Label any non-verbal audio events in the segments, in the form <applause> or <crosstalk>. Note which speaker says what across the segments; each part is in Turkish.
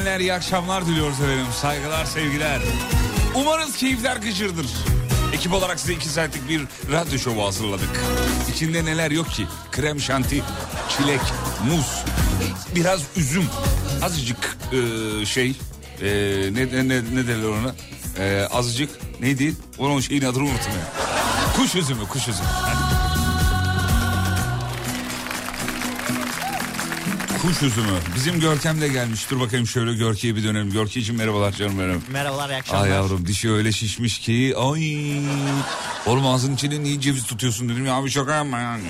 Speaker 1: dinleyenler iyi akşamlar diliyoruz efendim. Saygılar sevgiler. Umarız keyifler gıcırdır. Ekip olarak size iki saatlik bir radyo şovu hazırladık. İçinde neler yok ki? Krem şanti, çilek, muz, biraz üzüm, azıcık e, şey, e, ne, ne, ne derler ona? E, azıcık neydi? Onun şeyin adını unuttum ya. Kuş üzümü, kuş üzümü. Kuş üzümü. Bizim Görkem de gelmiş. Dur bakayım şöyle Görke'ye bir dönelim. Görke'cim merhabalar canım benim.
Speaker 2: Merhabalar, iyi akşamlar.
Speaker 1: Ay yavrum dişi öyle şişmiş ki. Ay. Oğlum ağzının içine niye ceviz tutuyorsun dedim ya abi şaka yapma yani.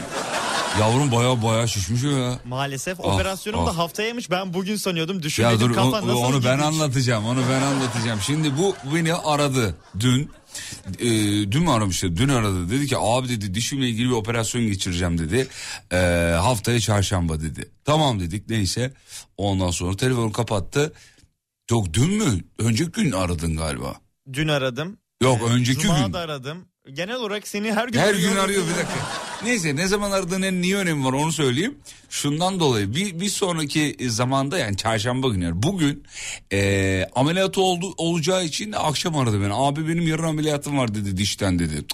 Speaker 1: Yavrum baya baya şişmiş o ya.
Speaker 2: Maalesef
Speaker 1: Ah,
Speaker 2: operasyonum
Speaker 1: ah.
Speaker 2: da haftayaymış. Ben bugün sanıyordum. Düşün
Speaker 1: Ya
Speaker 2: dedim
Speaker 1: dur
Speaker 2: kafa
Speaker 1: o-
Speaker 2: nasıl
Speaker 1: onu ben
Speaker 2: gidiş?
Speaker 1: anlatacağım. Onu ben anlatacağım. Şimdi bu beni aradı dün. Ee, dün mü aramıştı? Dün aradı. Dedi ki abi dedi dişimle ilgili bir operasyon geçireceğim dedi. Ee, haftaya çarşamba dedi. Tamam dedik neyse. Ondan sonra telefonu kapattı. Yok dün mü? Önceki gün aradın galiba.
Speaker 2: Dün aradım.
Speaker 1: Yok önceki
Speaker 2: Cuma
Speaker 1: gün.
Speaker 2: da aradım. Genel olarak seni her gün
Speaker 1: Her gün arıyor bir dakika. Neyse ne zaman aradığının niye önemi var onu söyleyeyim. Şundan dolayı bir, bir sonraki zamanda yani çarşamba günü bugün e, ameliyatı oldu, olacağı için akşam aradı beni. Abi benim yarın ameliyatım var dedi dişten dedi.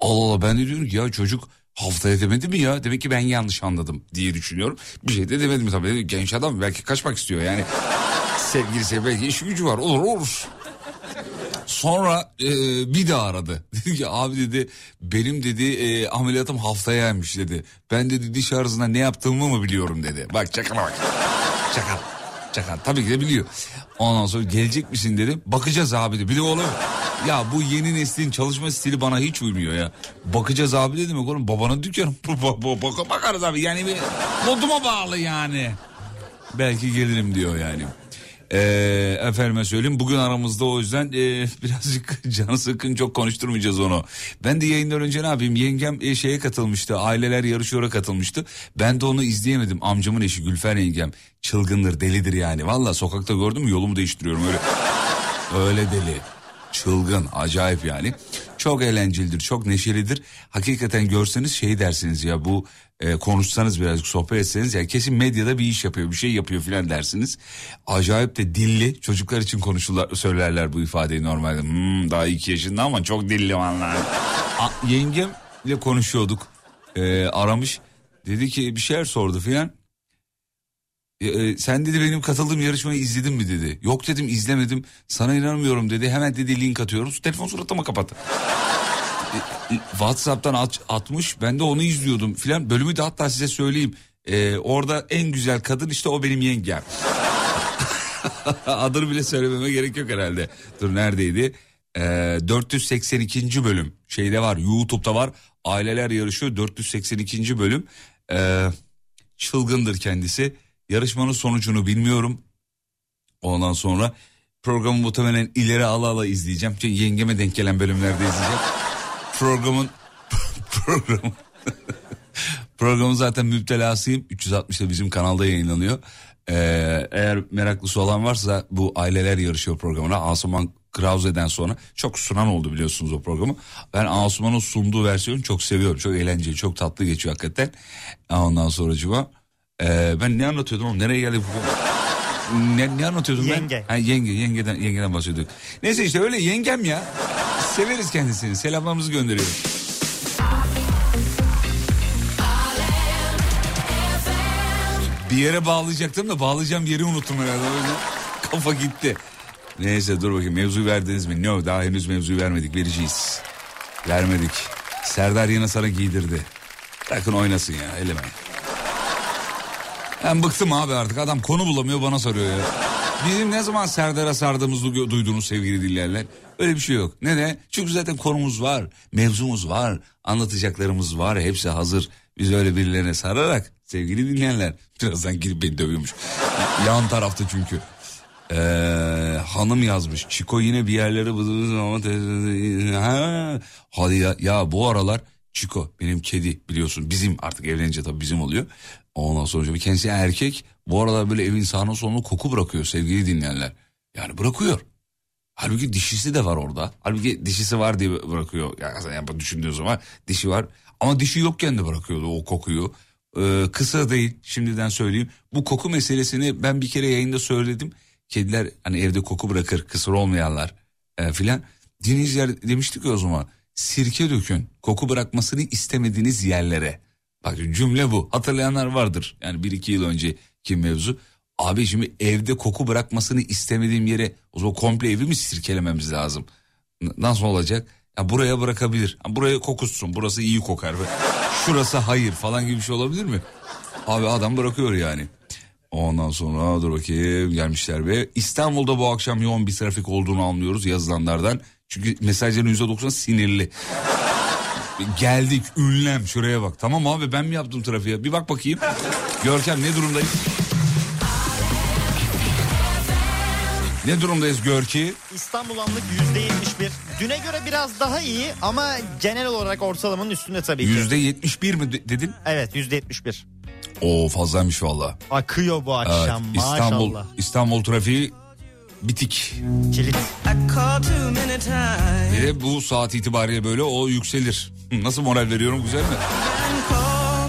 Speaker 1: Allah Allah ben de diyorum ki ya çocuk haftaya demedi mi ya? Demek ki ben yanlış anladım diye düşünüyorum. Bir şey de demedi mi tabii. Genç adam belki kaçmak istiyor yani. Sevgilisi belki iş gücü var olur olur. Sonra e, bir daha aradı. <laughs> Dedi ki abi dedi benim dedi e, ameliyatım haftayaymış dedi. Ben dedi diş ağrısına ne yaptığımı mı biliyorum dedi. Bak çakala bak. Çakal. Çakal. Tabii ki de biliyor. Ondan sonra gelecek misin dedim. Bakacağız abi dedi. Bir de oğlum ya bu yeni neslin çalışma stili bana hiç uymuyor ya. Bakacağız abi dedim oğlum babanın dükkanı. <laughs> Bak- bak- bak- Bakarız abi yani bir moduma bağlı yani. Belki gelirim diyor yani. Ee, efendime söyleyeyim bugün aramızda o yüzden e, <laughs> birazcık canı sıkın çok konuşturmayacağız onu. Ben de yayından önce ne yapayım yengem e, şeye katılmıştı aileler yarışıyor'a katılmıştı. Ben de onu izleyemedim amcamın eşi Gülfer yengem çılgındır delidir yani. Valla sokakta gördüm yolumu değiştiriyorum öyle. <laughs> öyle deli. Çılgın acayip yani. Çok eğlencelidir çok neşelidir. Hakikaten görseniz şey dersiniz ya bu e, konuşsanız birazcık sohbet etseniz ya kesin medyada bir iş yapıyor bir şey yapıyor filan dersiniz. Acayip de dilli çocuklar için konuşurlar söylerler bu ifadeyi normalde. Hmm, daha iki yaşında ama çok dilli vallahi. <laughs> Yengemle konuşuyorduk E, aramış dedi ki bir şeyler sordu filan. E, e, sen dedi benim katıldığım yarışmayı izledin mi dedi. Yok dedim izlemedim. Sana inanmıyorum dedi. Hemen dedi link atıyoruz. Telefon suratıma kapattı. E, WhatsApp'tan at- atmış. Ben de onu izliyordum filan. Bölümü de hatta size söyleyeyim. E, orada en güzel kadın işte o benim yengem. <laughs> Adını bile söylememe gerek yok herhalde. Dur neredeydi? E, 482. bölüm. Şeyde var YouTube'da var. Aileler yarışıyor 482. bölüm. E, çılgındır kendisi. Yarışmanın sonucunu bilmiyorum. Ondan sonra programı muhtemelen ileri ala ala izleyeceğim. Çünkü yengeme denk gelen bölümlerde izleyeceğim. Programın <laughs> program <laughs> programın zaten müptelasıyım. 360'da bizim kanalda yayınlanıyor. Ee, eğer meraklısı olan varsa bu aileler yarışıyor programına Asuman Krause'den sonra çok sunan oldu biliyorsunuz o programı. Ben Asuman'ın sunduğu versiyonu çok seviyorum. Çok eğlenceli, çok tatlı geçiyor hakikaten. Ondan sonra cuma. Ee, ben ne anlatıyordum oğlum? Nereye geldik bu? Ne, ne anlatıyordum
Speaker 2: Yenge.
Speaker 1: ben? Ha, yenge, yengeden, yengeden bahsediyorduk. Neyse işte öyle yengem ya. Severiz kendisini. Selamlarımızı gönderiyoruz. Bir yere bağlayacaktım da bağlayacağım yeri unuttum herhalde. Kafa gitti. Neyse dur bakayım mevzuyu verdiniz mi? No daha henüz mevzuyu vermedik vereceğiz. Vermedik. Serdar yine sana giydirdi. Bırakın oynasın ya elemeyin. Ben bıktım abi artık adam konu bulamıyor bana soruyor ya. Bizim ne zaman Serdar'a sardığımızı duyduğunuz sevgili dinleyenler öyle bir şey yok. Neden? Çünkü zaten konumuz var, mevzumuz var, anlatacaklarımız var hepsi hazır. Biz öyle birilerine sararak sevgili dinleyenler <laughs> birazdan girip beni dövüyormuş. Yan tarafta çünkü. Ee, hanım yazmış. Çiko yine bir yerlere bıdırır ama. Hadi ya, ya bu aralar Çiko benim kedi biliyorsun bizim artık evlenince tabii bizim oluyor. Ondan sonra kendisi erkek bu aralar böyle evin sağına soluna koku bırakıyor sevgili dinleyenler. Yani bırakıyor. Halbuki dişisi de var orada. Halbuki dişisi var diye bırakıyor. Yani, yani düşündüğün zaman dişi var. Ama dişi yokken de bırakıyordu o kokuyu. Ee, kısa değil şimdiden söyleyeyim. Bu koku meselesini ben bir kere yayında söyledim. Kediler hani evde koku bırakır kısır olmayanlar e, filan. Dinleyiciler demiştik o zaman sirke dökün koku bırakmasını istemediğiniz yerlere. Bak cümle bu hatırlayanlar vardır yani bir iki yıl önceki mevzu. Abi şimdi evde koku bırakmasını istemediğim yere o zaman komple evi mi sirkelememiz lazım? Nasıl olacak? Ya buraya bırakabilir. Buraya kokussun. Burası iyi kokar. <laughs> Şurası hayır falan gibi bir şey olabilir mi? Abi adam bırakıyor yani. Ondan sonra dur bakayım gelmişler ve İstanbul'da bu akşam yoğun bir trafik olduğunu anlıyoruz yazılanlardan. Çünkü mesajların %90 sinirli. Geldik ünlem şuraya bak. Tamam abi ben mi yaptım trafiğe? Bir bak bakayım. Görkem ne durumdayız? Ne durumdayız Görki?
Speaker 2: İstanbul anlık %71. Düne göre biraz daha iyi ama genel olarak ortalamanın üstünde tabii ki.
Speaker 1: Yüzde yetmiş bir mi de- dedin?
Speaker 2: Evet %71.
Speaker 1: Oo fazlaymış valla.
Speaker 2: Akıyor bu
Speaker 1: Evet,
Speaker 2: akşam
Speaker 1: İstanbul,
Speaker 2: maşallah.
Speaker 1: İstanbul trafiği bitik.
Speaker 2: Kilit.
Speaker 1: Bir de bu saat itibariyle böyle o yükselir. Nasıl moral veriyorum güzel mi?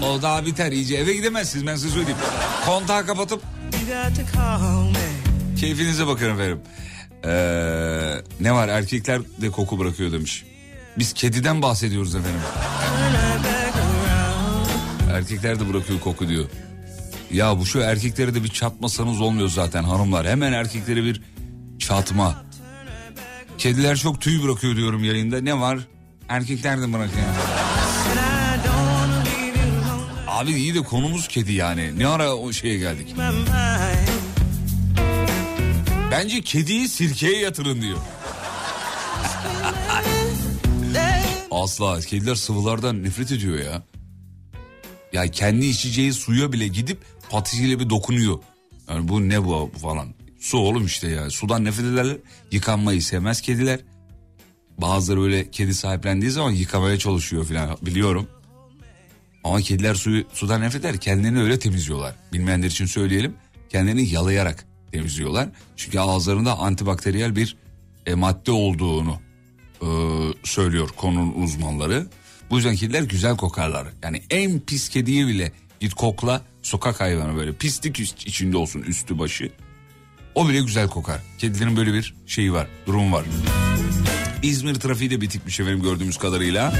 Speaker 1: O daha biter iyice eve gidemezsiniz ben size söyleyeyim. Kontağı kapatıp keyfinize bakın efendim. Ee, ne var erkekler de koku bırakıyor demiş. Biz kediden bahsediyoruz efendim. Erkekler de bırakıyor koku diyor. Ya bu şu erkeklere de bir çatmasanız olmuyor zaten hanımlar. Hemen erkeklere bir çatma. Kediler çok tüy bırakıyor diyorum yayında. Ne var? Erkekler de bırakıyor. Abi iyi de konumuz kedi yani. Ne ara o şeye geldik? Bence kediyi sirkeye yatırın diyor. <laughs> Asla. Kediler sıvılardan nefret ediyor ya. Ya kendi içeceği suya bile gidip patisiyle bir dokunuyor. Yani bu ne bu falan. Su oğlum işte ya. Sudan nefret ederler. Yıkanmayı sevmez kediler. Bazıları böyle kedi sahiplendiği zaman yıkamaya çalışıyor falan biliyorum. Ama kediler suyu sudan nefret eder. Kendilerini öyle temizliyorlar. Bilmeyenler için söyleyelim. Kendilerini yalayarak temizliyorlar. Çünkü ağızlarında antibakteriyel bir e, madde olduğunu e, söylüyor konunun uzmanları. Bu yüzden kediler güzel kokarlar. Yani en pis kediyi bile git kokla sokak hayvanı böyle pislik içinde olsun üstü başı. O bile güzel kokar. Kedilerin böyle bir şeyi var, durum var. İzmir trafiği de bitikmiş efendim gördüğümüz kadarıyla.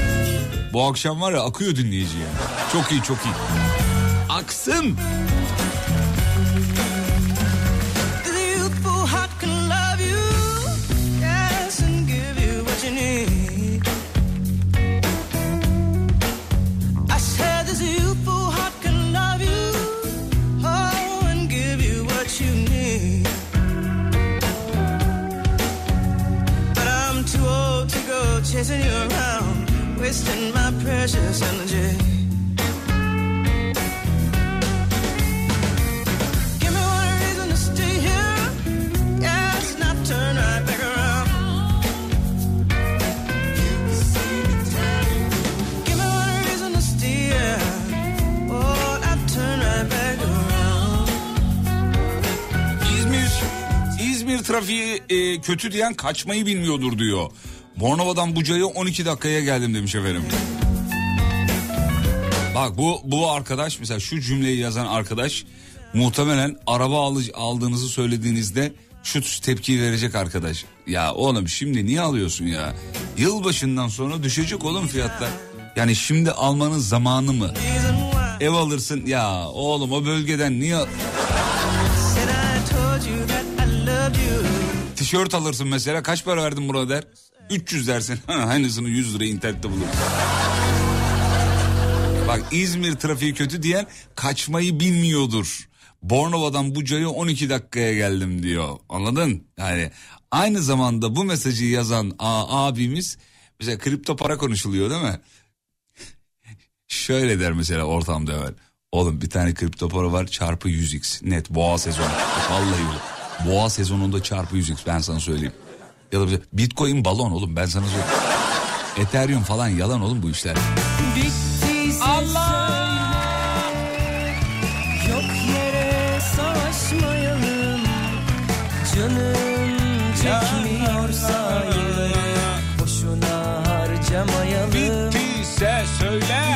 Speaker 1: Bu akşam var ya akıyor dinleyici yani. Çok iyi çok iyi. Aksın.
Speaker 3: Chasing you around, wasting my precious energy. Oh,
Speaker 1: trafiği e, kötü diyen kaçmayı bilmiyordur diyor. Bornova'dan Buca'ya 12 dakikaya geldim demiş efendim. Bak bu bu arkadaş mesela şu cümleyi yazan arkadaş muhtemelen araba alı- aldığınızı söylediğinizde şu tepkiyi verecek arkadaş. Ya oğlum şimdi niye alıyorsun ya? Yılbaşından sonra düşecek oğlum fiyatlar. Yani şimdi almanın zamanı mı? Ev alırsın ya oğlum o bölgeden niye. Tişört alırsın mesela kaç para verdin buna der. 300 dersin. <laughs> Aynısını 100 lira internette bulursun. Bak İzmir trafiği kötü diyen kaçmayı bilmiyordur. Bornova'dan Buca'ya 12 dakikaya geldim diyor. Anladın? Yani aynı zamanda bu mesajı yazan a- abimiz mesela kripto para konuşuluyor değil mi? <laughs> Şöyle der mesela ortamda hemen. Oğlum bir tane kripto para var çarpı 100x net boğa sezonu. Vallahi. Boğa sezonunda çarpı 100x ben sana söyleyeyim. Ya da bitcoin balon oğlum ben sana söyleyeyim. Ethereum falan yalan oğlum bu işler.
Speaker 3: Bittiyse söyle, Yok yere savaşmayalım Canım çekmiyorsa yılları Boşuna harcamayalım
Speaker 1: Bittiyse söyle.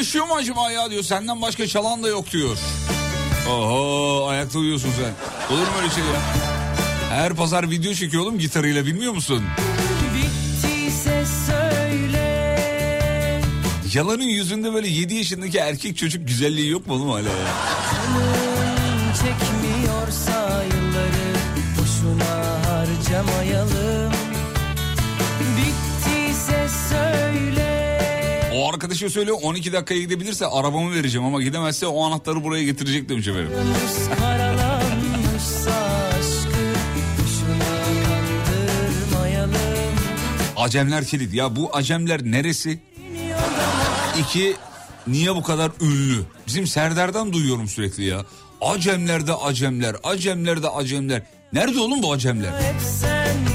Speaker 1: Yaşıyor mu acaba ya diyor. Senden başka çalan da yok diyor. Oho ayakta uyuyorsun sen. Olur mu öyle şey ya? Her pazar video çekiyor oğlum gitarıyla bilmiyor musun? Yalanın yüzünde böyle 7 yaşındaki erkek çocuk güzelliği yok mu oğlum hala ya? Arkadaşa söyle 12 dakikaya gidebilirse arabamı vereceğim ama gidemezse o anahtarı buraya getirecek demiş efendim. Acemler kilit. Ya bu acemler neresi? İki, niye bu kadar ünlü? Bizim Serdar'dan duyuyorum sürekli ya. Acemlerde acemler, acemlerde acemler. Nerede oğlum bu acemler?
Speaker 3: Hep sen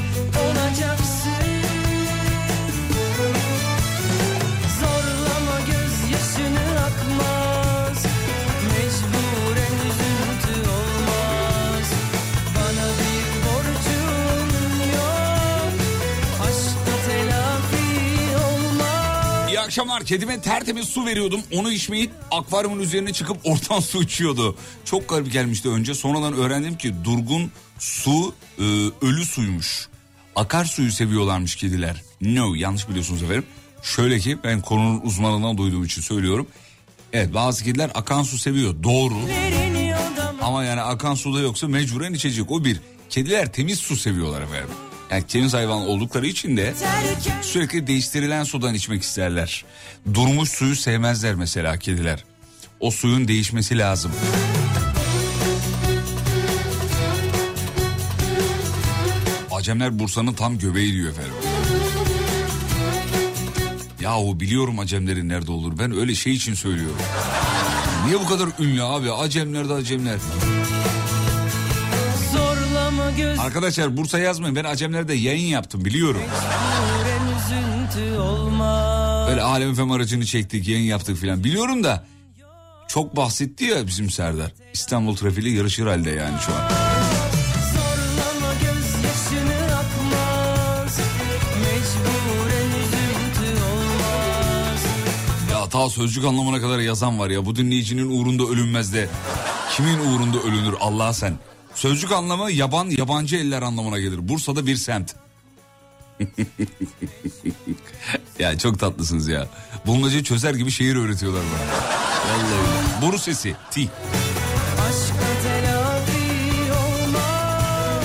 Speaker 1: akşamlar kedime tertemiz su veriyordum. Onu içmeyip akvaryumun üzerine çıkıp oradan su içiyordu. Çok garip gelmişti önce. Sonradan öğrendim ki durgun su e, ölü suymuş. Akarsuyu seviyorlarmış kediler. No yanlış biliyorsunuz efendim. Şöyle ki ben konunun uzmanından duyduğum için söylüyorum. Evet bazı kediler akan su seviyor doğru. Ama yani akan suda yoksa mecburen içecek o bir. Kediler temiz su seviyorlar efendim. Yani temiz hayvan oldukları için de sürekli değiştirilen sudan içmek isterler. Durmuş suyu sevmezler mesela kediler. O suyun değişmesi lazım. Acemler Bursa'nın tam göbeği diyor efendim. Yahu biliyorum Acemlerin nerede olur. Ben öyle şey için söylüyorum. Niye bu kadar ünlü abi? Acemler de Acemler.
Speaker 3: Göz
Speaker 1: Arkadaşlar Bursa yazmayın. Ben Acemler'de yayın yaptım biliyorum. Böyle Alem FM aracını çektik, yayın yaptık filan. Biliyorum da çok bahsetti ya bizim Serdar. İstanbul trafiğiyle yarışır halde yani şu an. Ya ta sözcük anlamına kadar yazan var ya. Bu dinleyicinin uğrunda ölünmez de. Kimin uğrunda ölünür Allah sen. Sözcük anlamı yaban, yabancı eller anlamına gelir. Bursa'da bir semt. <laughs> ya çok tatlısınız ya. Bulmaca çözer gibi şehir öğretiyorlar bana. Vallahi. Boru sesi. Ti.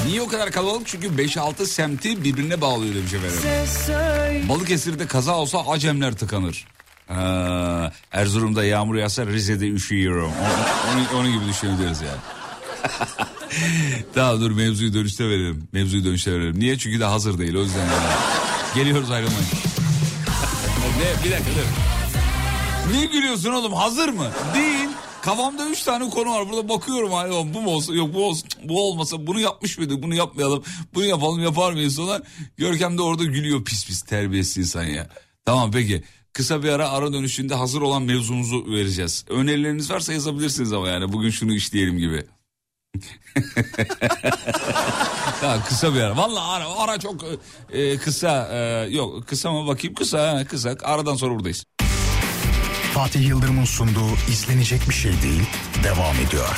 Speaker 1: Niye o kadar kalabalık? Çünkü 5-6 semti birbirine bağlıyor demiş efendim. Balıkesir'de kaza olsa Acemler tıkanır. Ha, Erzurum'da yağmur yağsa Rize'de üşüyorum. Onu, onu, onu gibi düşünebiliriz yani. <laughs> tamam dur mevzuyu dönüşte verelim. Mevzuyu dönüşte verelim. Niye? Çünkü de hazır değil o yüzden. Yani. Geliyoruz ayrılmayın. <laughs> ne? Bir dakika dur. Niye gülüyorsun oğlum? Hazır mı? Değil. Kafamda üç tane konu var. Burada bakıyorum hani "Oğlum bu mu olsa yok bu olsun bu olmasa bunu yapmış mıydık bunu yapmayalım bunu yapalım yapar mıyız sonra Görkem de orada gülüyor pis pis terbiyesiz insan ya. Tamam peki kısa bir ara ara dönüşünde hazır olan mevzumuzu vereceğiz. Önerileriniz varsa yazabilirsiniz ama yani bugün şunu işleyelim gibi. <laughs> ya kısa bir ara. Vallahi ara, ara çok e, kısa. e, yok kısa mı bakayım kısa kısa. Aradan sonra buradayız.
Speaker 4: Fatih Yıldırım'ın sunduğu izlenecek bir şey değil devam ediyor.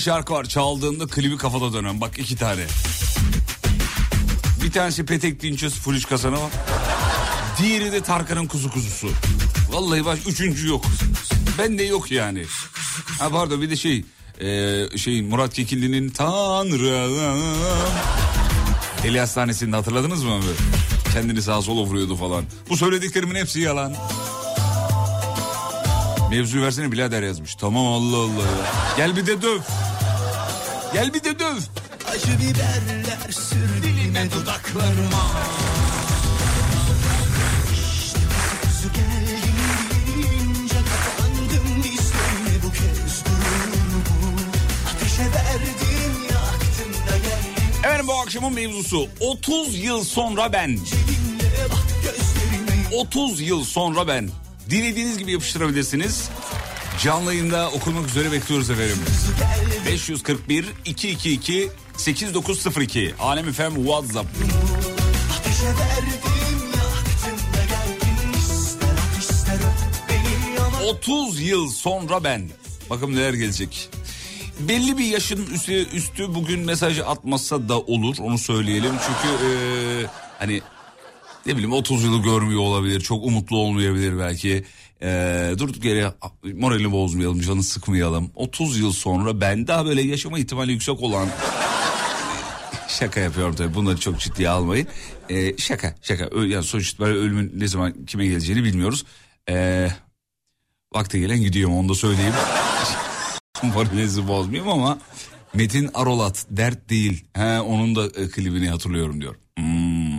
Speaker 1: Tane şarkı var çaldığında klibi kafada dönen bak iki tane. Bir tanesi Petek Dinçöz Fuluş Kazanı var. Diğeri de Tarkan'ın kuzu kuzusu. Vallahi baş üçüncü yok. Ben de yok yani. Ha pardon bir de şey e, şey Murat Kekilli'nin Tanrım. Deli Hastanesi'nde hatırladınız mı abi? Kendini sağa sola vuruyordu falan. Bu söylediklerimin hepsi yalan. Mevzu versene birader yazmış. Tamam Allah Allah. Gel bir de döv. Gel bir de döv.
Speaker 3: Acı biberler sür dilime dudaklarıma
Speaker 1: Efendim bu akşamın mevzusu 30 yıl sonra ben.
Speaker 3: Dinle bak gözlerime
Speaker 1: 30 yıl sonra ben. Dilediğiniz gibi yapıştırabilirsiniz. Canlı yayında okumak üzere bekliyoruz efendim. 541 222 8902 Alem efendim WhatsApp.
Speaker 3: Ateşe verdim yaktın da geldin İster ister öp beni yana
Speaker 1: 30 yıl sonra ben. Bakın neler gelecek. Belli bir yaşın üstü, üstü bugün mesajı atmasa da olur onu söyleyelim. Çünkü eee, hani ne bileyim 30 yılı görmüyor olabilir. Çok umutlu olmayabilir belki. Eee durduk yere moralini bozmayalım, canını sıkmayalım. 30 yıl sonra ben daha böyle yaşama ihtimali yüksek olan <laughs> Şaka yapıyorum tabii bunları çok ciddiye almayın. Ee, şaka şaka yani sonuçta böyle ölümün ne zaman kime geleceğini bilmiyoruz. Ee, vakti gelen gidiyor onu da söyleyeyim. <laughs> Moralinizi bozmayayım ama Metin Arolat dert değil. He, onun da e, klibini hatırlıyorum diyor. Hmm.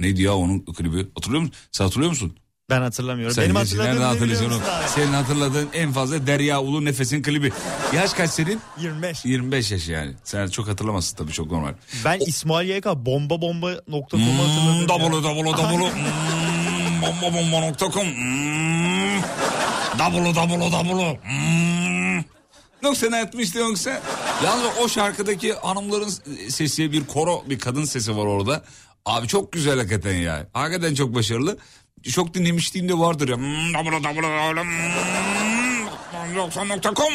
Speaker 1: Neydi ya onun klibi hatırlıyor musun? Sen hatırlıyor musun?
Speaker 2: Ben hatırlamıyorum.
Speaker 1: Sen
Speaker 2: Benim hatırladığım ne biliyor
Speaker 1: hatırlayacaksın
Speaker 2: musun
Speaker 1: onu? Senin hatırladığın en fazla Derya Ulu Nefes'in klibi. Yaş kaç senin?
Speaker 2: 25.
Speaker 1: 25 yaş yani. Sen çok hatırlamazsın tabii çok normal.
Speaker 2: Ben İsmail YK bomba bomba nokta
Speaker 1: Hmm,
Speaker 2: com'u hatırladım.
Speaker 1: double
Speaker 2: ya.
Speaker 1: double double. Hmm, bomba bomba nokta com. Hmm, double double double. Hmm. Yoksa ne etmişti yoksa? Yalnız o şarkıdaki hanımların sesi bir koro bir kadın sesi var orada. Abi çok güzel hakikaten ya. Hakikaten çok başarılı. Çok dinlemişliğim de vardır ya. Hmm, double double double. Hmm, nokta nokta com.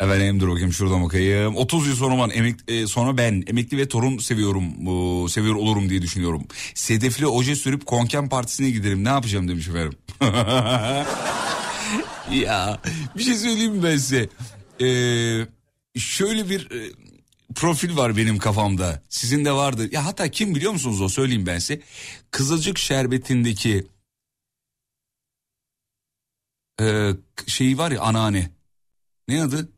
Speaker 1: Efendim dur bakayım şuradan bakayım. 30 yıl sonra ben, emek, e, sonra ben emekli ve torun seviyorum. Bu, seviyor olurum diye düşünüyorum. Sedefli oje sürüp konken partisine giderim. Ne yapacağım demiş efendim. <laughs> ya bir şey söyleyeyim mi ben size? Ee, şöyle bir e, profil var benim kafamda. Sizin de vardı. Ya hatta kim biliyor musunuz o söyleyeyim ben size. Kızılcık şerbetindeki e, şeyi var ya anneanne. Ne adı?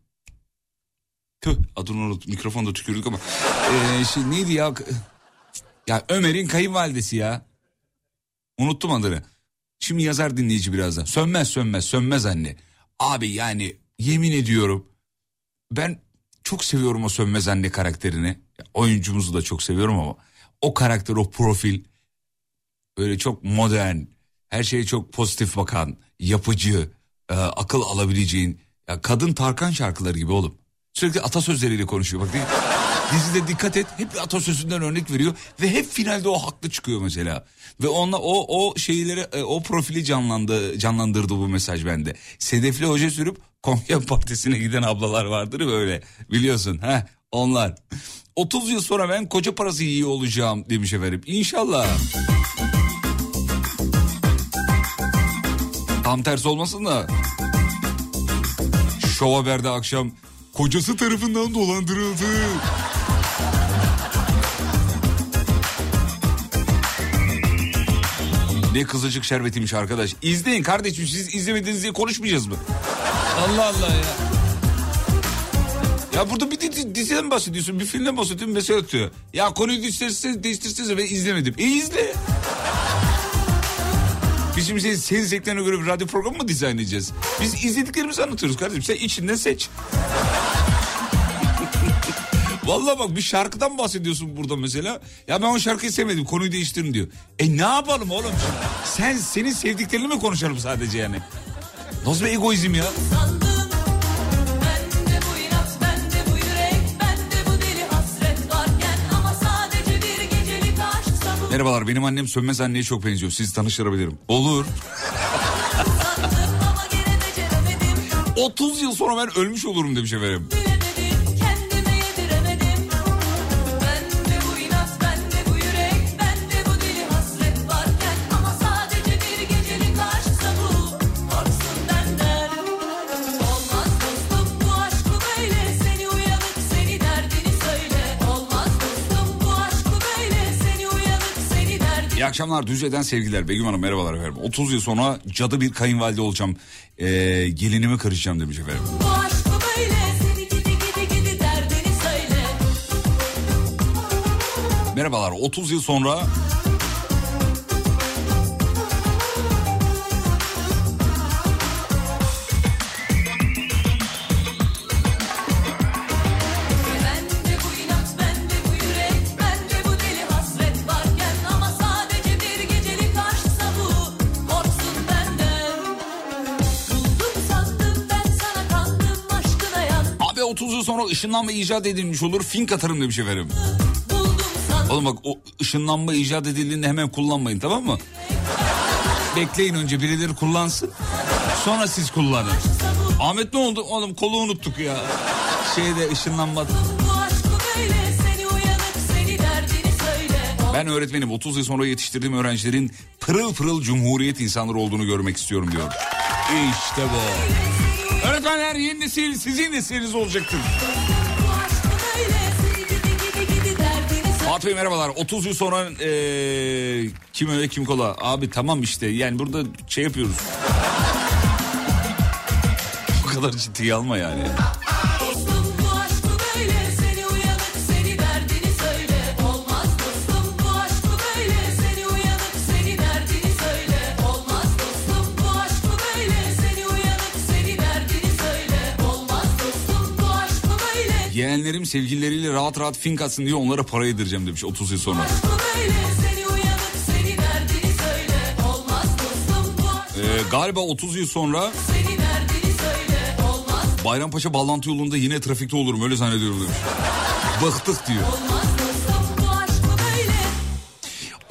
Speaker 1: Tüh adını unuttum. Mikrofonda tükürdük ama. Ee, şey, neydi ya? Ya Ömer'in kayınvalidesi ya. Unuttum adını. Şimdi yazar dinleyici birazdan. Sönmez sönmez sönmez anne. Abi yani yemin ediyorum. Ben çok seviyorum o sönmez anne karakterini. Oyuncumuzu da çok seviyorum ama. O karakter o profil. Böyle çok modern. Her şeye çok pozitif bakan. Yapıcı. e, akıl alabileceğin. Ya kadın Tarkan şarkıları gibi oğlum. Sürekli atasözleriyle konuşuyor bak. değil mi? <laughs> Dizide dikkat et hep atasözünden örnek veriyor ve hep finalde o haklı çıkıyor mesela. Ve onunla o o şeyleri e, o profili canlandı canlandırdı bu mesaj bende. Sedefli hoca sürüp Konya <laughs> Partisi'ne giden ablalar vardır böyle biliyorsun ha onlar. 30 yıl sonra ben koca parası iyi olacağım demiş efendim. İnşallah. Tam tersi olmasın da. Şov Haber'de akşam kocası tarafından dolandırıldı. Ne kızılcık şerbetiymiş arkadaş. İzleyin kardeşim siz izlemediniz diye konuşmayacağız mı? Allah Allah ya. Ya burada bir di- diziden bahsediyorsun, bir filmden bahsediyorsun, mesaj atıyor. Ya konuyu değiştirseniz, değiştirseniz ve izlemedim. E izle. Şimdi senin, senin zevklerine göre bir radyo programı mı dizayn edeceğiz? Biz izlediklerimizi anlatıyoruz kardeşim. Sen içinden seç. <laughs> Vallahi bak bir şarkıdan bahsediyorsun burada mesela. Ya ben o şarkıyı sevmedim konuyu değiştirin diyor. E ne yapalım oğlum? Sen senin sevdiklerini mi konuşalım sadece yani? Nasıl bir egoizm ya?
Speaker 5: Sandım
Speaker 1: Merhabalar benim annem Sönmez anneye çok benziyor. Sizi tanıştırabilirim. Olur. 30 yıl sonra ben ölmüş olurum demiş efendim. Akşamlar Düzce'den sevgiler. Begüm Hanım merhabalar efendim. 30 yıl sonra cadı bir kayınvalide olacağım. Ee, gelinimi karışacağım demiş efendim.
Speaker 5: Böyle. Gidi gidi gidi.
Speaker 1: Merhabalar 30 yıl sonra ışınlanma icat edilmiş olur fink atarım demiş efendim.
Speaker 5: Sandım
Speaker 1: Oğlum bak o ışınlanma icat edildiğinde hemen kullanmayın tamam mı? Bekleyin önce birileri kullansın. Sonra siz kullanın. Ahmet ne oldu? Oğlum kolu unuttuk ya. Şeyde ışınlanma. Ben öğretmenim 30 yıl sonra yetiştirdiğim öğrencilerin pırıl pırıl cumhuriyet insanları olduğunu görmek istiyorum diyor. İşte bu. Öğretmenler yeni nesil sizin nesliniz olacaktır. Fatih Bey merhabalar. 30 yıl sonra eee, kim öyle kim kola. Abi tamam işte yani burada şey yapıyoruz. <laughs> Bu kadar ciddiye alma yani. Yeğenlerim sevgilileriyle rahat rahat fink atsın diye onlara para yedireceğim demiş 30 yıl sonra. Eee, galiba 30 yıl sonra Bayrampaşa bağlantı yolunda yine trafikte olurum öyle zannediyorum demiş. <laughs> Bıktık diyor.
Speaker 5: olmaz dostum bu aşk bu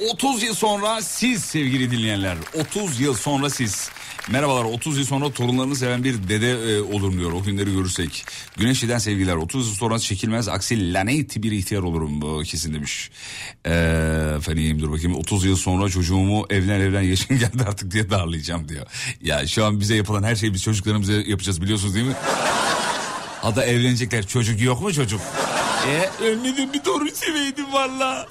Speaker 5: böyle.
Speaker 1: 30 yıl sonra siz sevgili dinleyenler 30 yıl sonra siz Merhabalar 30 yıl sonra torunlarını seven bir dede e, olurum diyor o günleri görürsek. Güneşli'den sevgiler 30 yıl sonra çekilmez aksi lanet bir ihtiyar olurum bu kesin demiş. Ee, efendim dur bakayım 30 yıl sonra çocuğumu evlen evlen yaşın <laughs> geldi artık diye darlayacağım diyor. Ya şu an bize yapılan her şeyi biz çocuklarımıza yapacağız biliyorsunuz değil mi? Hatta evlenecekler çocuk yok mu çocuk? E ölmedim bir torun seveydim valla.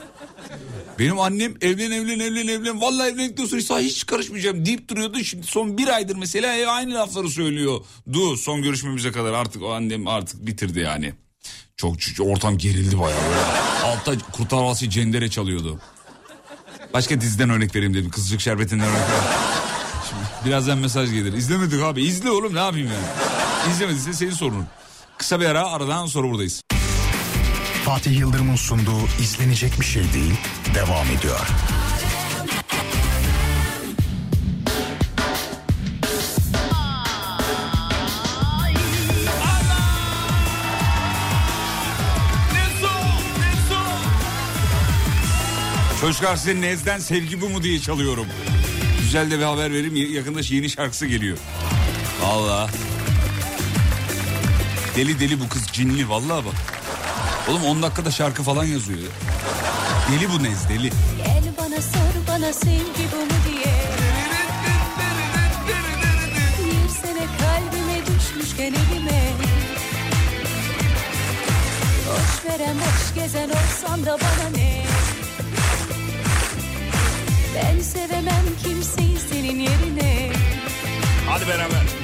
Speaker 1: Benim annem evlen evlen evlen evlen vallahi evlendikten sonra hiç- hiç karışmayacağım deyip duruyordu. Şimdi son bir aydır mesela ev aynı lafları söylüyor. Du son görüşmemize kadar artık o annem artık bitirdi yani. Çok, çok ortam gerildi bayağı. Altta kurtar Havası cendere çalıyordu. Başka diziden örnek vereyim dedim. Kızılcık Şerbeti'nden örnek vereyim. Şimdi birazdan mesaj gelir. İzlemedik abi. İzle oğlum ne yapayım yani. İzlemediyse senin sorunun. Kısa bir ara aradan sonra buradayız.
Speaker 4: Fatih Yıldırım'ın sunduğu izlenecek bir şey değil devam ediyor.
Speaker 1: Çocuklar size Nez'den sevgi bu mu diye çalıyorum. Güzel de bir haber vereyim. Yakında yeni şarkısı geliyor. Valla. Deli deli bu kız cinli vallahi bak. Oğlum 10 dakikada şarkı falan yazıyor. ya. Deli bu Nez deli.
Speaker 6: Gel bana sor bana sevgi bu mu diye Bir sene kalbime düşmüşken elime Boş veren boş gezen olsam da bana ne Ben sevemem kimseyi senin yerine
Speaker 1: Hadi beraber.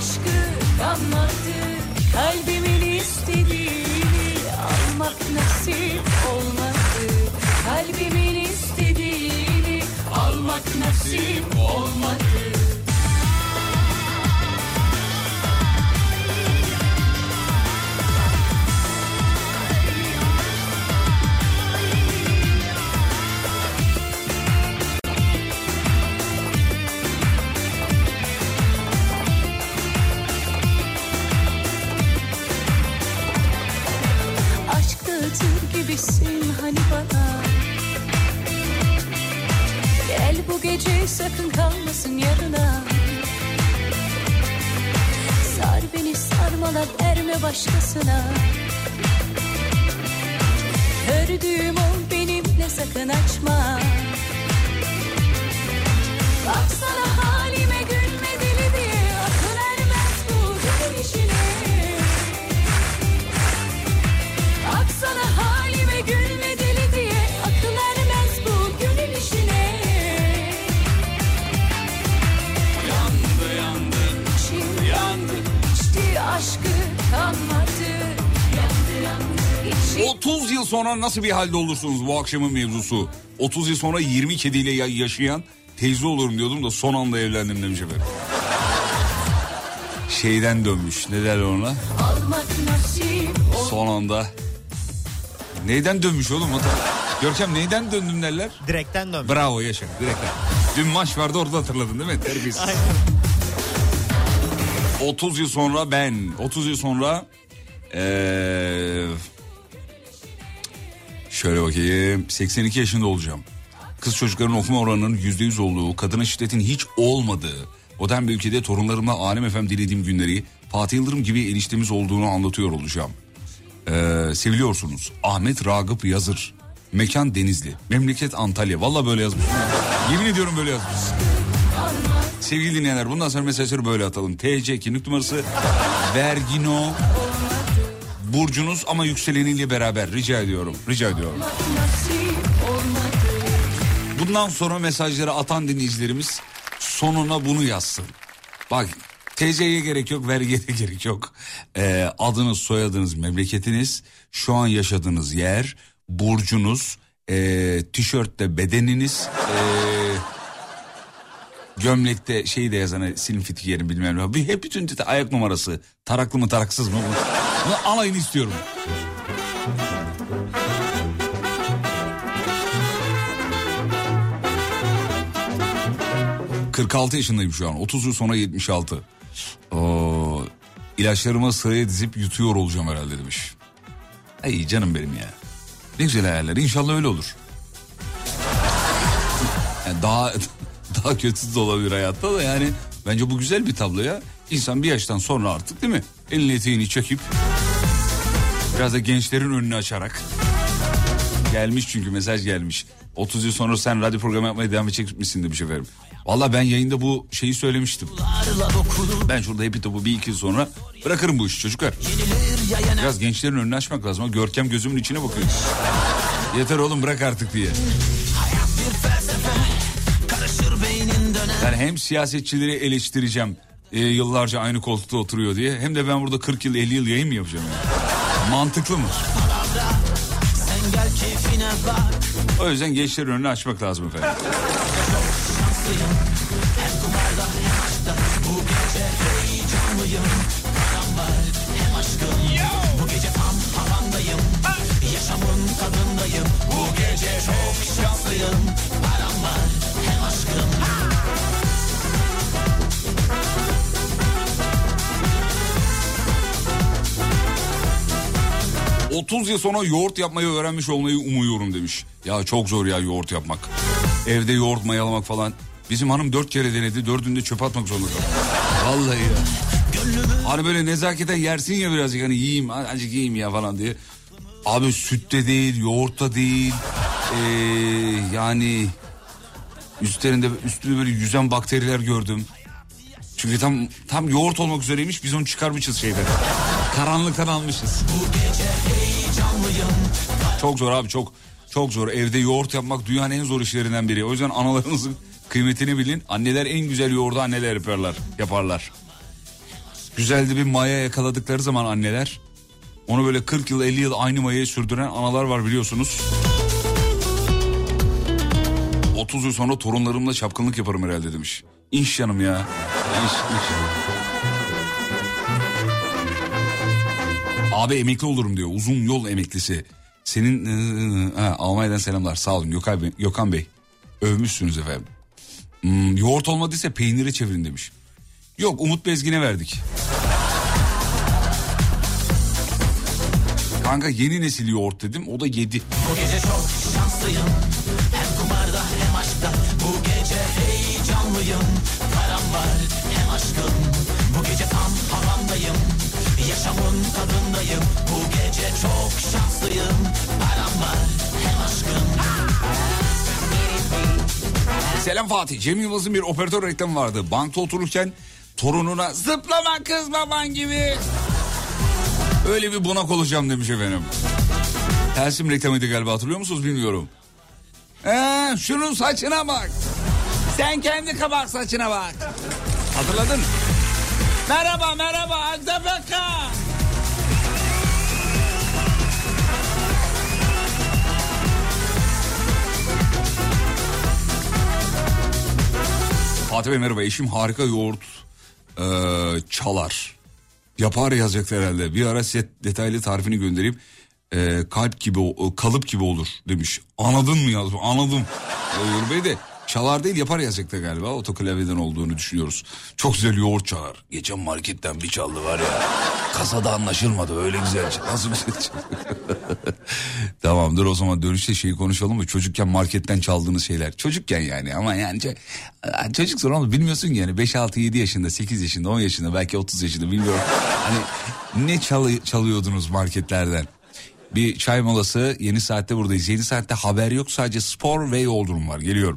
Speaker 6: Aşkı kalmadı Kalbimin istediğini almak nasip olmadı. Kalbimin istediğini almak nasip olmadı hani bana? Gel bu gece sakın kalmasın yarına Sar beni sarmala verme başkasına. Ördüğüm ol benimle sakın açma
Speaker 1: sonra nasıl bir halde olursunuz bu akşamın mevzusu? 30 yıl sonra 20 kediyle ya- yaşayan teyze olurum diyordum da son anda evlendim demiş efendim. Şeyden dönmüş ne derler ona? Son anda. Neyden dönmüş oğlum? Görkem neyden döndüm derler?
Speaker 2: Direkten dön.
Speaker 1: Bravo yaşa direkten. Dün maç vardı orada hatırladın değil mi? Terbiyesiz. <laughs> 30 yıl sonra ben 30 yıl sonra eee, şöyle bakayım 82 yaşında olacağım. Kız çocukların okuma oranının %100 olduğu, kadına şiddetin hiç olmadığı, modern bir ülkede torunlarımla Alem Efem dinlediğim günleri Fatih Yıldırım gibi eniştemiz olduğunu anlatıyor olacağım. Eee, seviliyorsunuz. Ahmet Ragıp Yazır. Mekan Denizli. Memleket Antalya. Valla böyle yazmış. Yemin ediyorum böyle yazmış. Sevgili dinleyenler bundan sonra mesajları böyle atalım. TC kimlik numarası Vergino Burcunuz ama yükseleniyle beraber rica ediyorum. Rica ediyorum. Bundan sonra mesajları atan dinleyicilerimiz sonuna bunu yazsın. Bak TC'ye gerek yok, vergiye de <laughs> gerek yok. Ee, adınız, soyadınız, memleketiniz, şu an yaşadığınız yer, burcunuz, ee, tişörtte bedeniniz, ee, gömlekte şeyi de yazan hani silim fitiki yerim bilmem ne. Bir, hep bütün tite- ayak numarası, taraklı mı taraksız mı? Bunu alayını istiyorum. ...46 yaşındayım şu an. 30 yıl sonra 76. Oo, ilaçlarıma sıraya dizip yutuyor olacağım herhalde demiş. Ay canım benim ya. Ne güzel hayaller. İnşallah öyle olur. Yani daha daha kötüsü de olabilir hayatta da yani bence bu güzel bir tablo ya. İnsan bir yaştan sonra artık değil mi? Elini eteğini çekip biraz da gençlerin önünü açarak gelmiş çünkü mesaj gelmiş. 30 yıl sonra sen radyo programı yapmaya devam edecek misin demiş efendim. Valla ben yayında bu şeyi söylemiştim. Ben şurada hepi topu bir iki yıl sonra bırakırım bu işi çocuklar. Biraz gençlerin önünü açmak lazım. Görkem gözümün içine bakıyor. Yeter oğlum bırak artık diye. Yani hem siyasetçileri eleştireceğim e, yıllarca aynı koltukta oturuyor diye hem de ben burada 40 yıl 50 yıl yayın mı yapacağım yani? Mantıklı mı? O yüzden gençlerin önünü açmak lazım efendim. 30 yıl sonra yoğurt yapmayı öğrenmiş olmayı umuyorum demiş. Ya çok zor ya yoğurt yapmak. Evde yoğurt mayalamak falan. Bizim hanım dört kere denedi dördünde çöpe atmak zorunda kaldı. Vallahi ya. Hani böyle nezaketen yersin ya birazcık hani yiyeyim azıcık yiyeyim ya falan diye. Abi sütte değil yoğurtta değil. Ee, yani üstlerinde üstünde böyle yüzen bakteriler gördüm. Çünkü tam tam yoğurt olmak üzereymiş biz onu çıkarmışız şeyden. Karanlıktan almışız. Çok zor abi çok çok zor. Evde yoğurt yapmak dünyanın en zor işlerinden biri. O yüzden analarınızın kıymetini bilin. Anneler en güzel yoğurdu anneler yaparlar. yaparlar. Güzel de bir maya yakaladıkları zaman anneler onu böyle 40 yıl 50 yıl aynı mayayı sürdüren analar var biliyorsunuz. 30 yıl sonra torunlarımla çapkınlık yaparım herhalde demiş. İnş canım ya. İnş, inş. Abi emekli olurum diyor. Uzun yol emeklisi. Senin ıı, ha, Almanya'dan selamlar. Sağ olun Gökhan Bey. Gökhan Bey. Övmüşsünüz efendim. Hmm, yoğurt olmadıysa peynire çevirin demiş. Yok Umut Bezgin'e verdik. Kanka yeni nesil yoğurt dedim o da yedi.
Speaker 3: Bu gece çok şanslıyım Hem kumarda hem aşkta Bu gece heyecanlıyım Param var hem aşkım Bu gece tam havamdayım Yaşamın tadındayım Bu gece çok şanslıyım Param var hem aşkım
Speaker 1: Selam Fatih. Cem Yılmaz'ın bir operatör reklamı vardı. Bankta otururken torununa zıplama kız baban gibi. Öyle bir bunak olacağım demiş efendim. Telsim reklamıydı galiba hatırlıyor musunuz bilmiyorum. Ee, şunun saçına bak. Sen kendi kabak saçına bak. Hatırladın? Merhaba merhaba Azabaka. Fatih Bey merhaba eşim harika yoğurt eee, çalar. Yapar yazacak herhalde. Bir ara size detaylı tarifini göndereyim. Eee, kalp gibi o- kalıp gibi olur demiş. Anladın mı yazmış? Anladım. Uğur Bey de çalar değil yapar yazacak da galiba. Otoklavyeden olduğunu düşünüyoruz. Çok güzel yoğurt çalar. Geçen marketten bir çaldı var ya. Kasada anlaşılmadı öyle güzel çal- Nasıl güzel çalıyor. <laughs> Tamamdır o zaman dönüşte şeyi konuşalım mı? Çocukken marketten çaldığınız şeyler. Çocukken yani ama yani ço- yani çocuksun oğlum bilmiyorsun yani 5 6 7 yaşında, 8 yaşında, 10 yaşında, belki 30 yaşında bilmiyorum. Hani ne çalı- çalıyordunuz marketlerden? Bir çay molası yeni saatte buradayız. Yeni saatte haber yok sadece spor ve yol durum var. Geliyorum.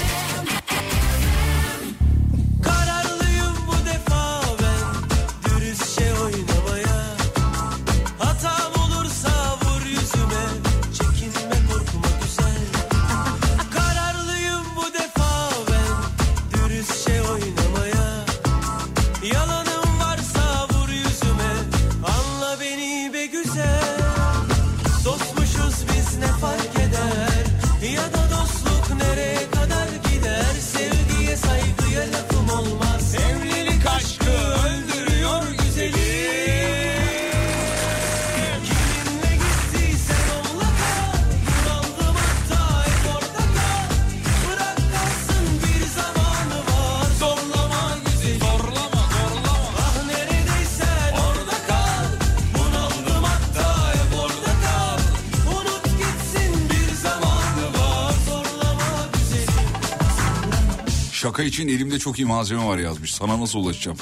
Speaker 1: İçin elimde çok iyi malzeme var yazmış. Sana nasıl ulaşacağım?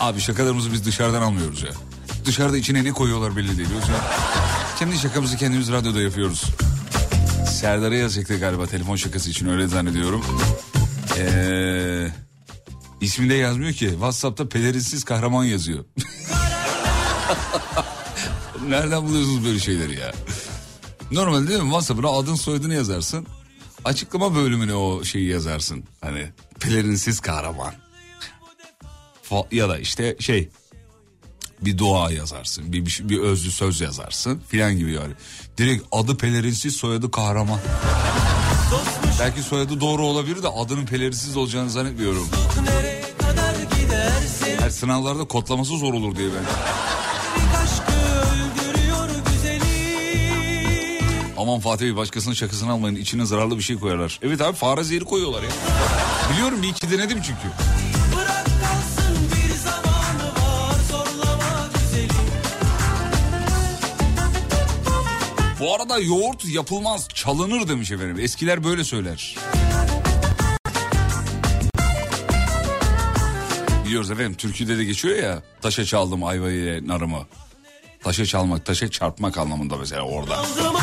Speaker 1: Abi şakalarımızı biz dışarıdan almıyoruz ya. Dışarıda içine ne koyuyorlar belli değil. O kendi şakamızı kendimiz radyoda yapıyoruz. Serdar'a yazacaktı galiba telefon şakası için öyle zannediyorum. Ee, isminde yazmıyor ki. Whatsapp'ta pelerinsiz kahraman yazıyor. <laughs> Nereden buluyorsunuz böyle şeyleri ya? Normal değil mi? WhatsApp'ına adın soyadını yazarsın. Açıklama bölümüne o şeyi yazarsın. Hani pelerinsiz kahraman. Ya da işte şey bir dua yazarsın. Bir, bir, bir özlü söz yazarsın filan gibi yani. Direkt adı pelerinsiz soyadı kahraman. Belki soyadı doğru olabilir de adının pelerinsiz olacağını zannetmiyorum. Her sınavlarda kodlaması zor olur diye ben. Aman Fatih Bey başkasının şakasını almayın içine zararlı bir şey koyarlar. Evet abi fare zehri koyuyorlar ya. Biliyorum bir iki denedim çünkü. Bu arada yoğurt yapılmaz çalınır demiş efendim. Eskiler böyle söyler. Biliyoruz efendim türküde de geçiyor ya taşa çaldım ayvayı narımı. Taşa çalmak, taşa çarpmak anlamında mesela orada.
Speaker 3: Aldım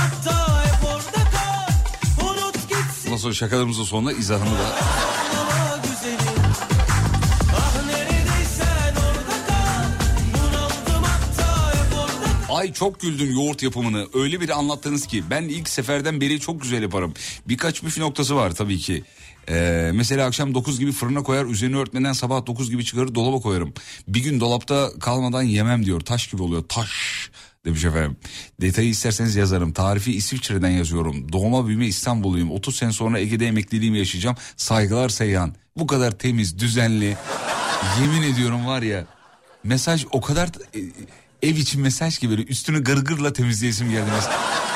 Speaker 1: Ondan sonra şakalarımızın sonunda izahını da Ay çok güldüm yoğurt yapımını. Öyle bir anlattınız ki ben ilk seferden beri çok güzel yaparım. Birkaç püf noktası var tabii ki. Ee, mesela akşam 9 gibi fırına koyar üzerine örtmeden sabah 9 gibi çıkarır dolaba koyarım. Bir gün dolapta kalmadan yemem diyor. Taş gibi oluyor taş demiş efendim. Detayı isterseniz yazarım. Tarifi İsviçre'den yazıyorum. Doğma büyüme İstanbulluyum. 30 sene sonra Ege'de emekliliğimi yaşayacağım. Saygılar Seyhan. Bu kadar temiz, düzenli. Yemin ediyorum var ya mesaj o kadar e, ev için mesaj gibi böyle üstünü gırgırla temizleyesim geldi.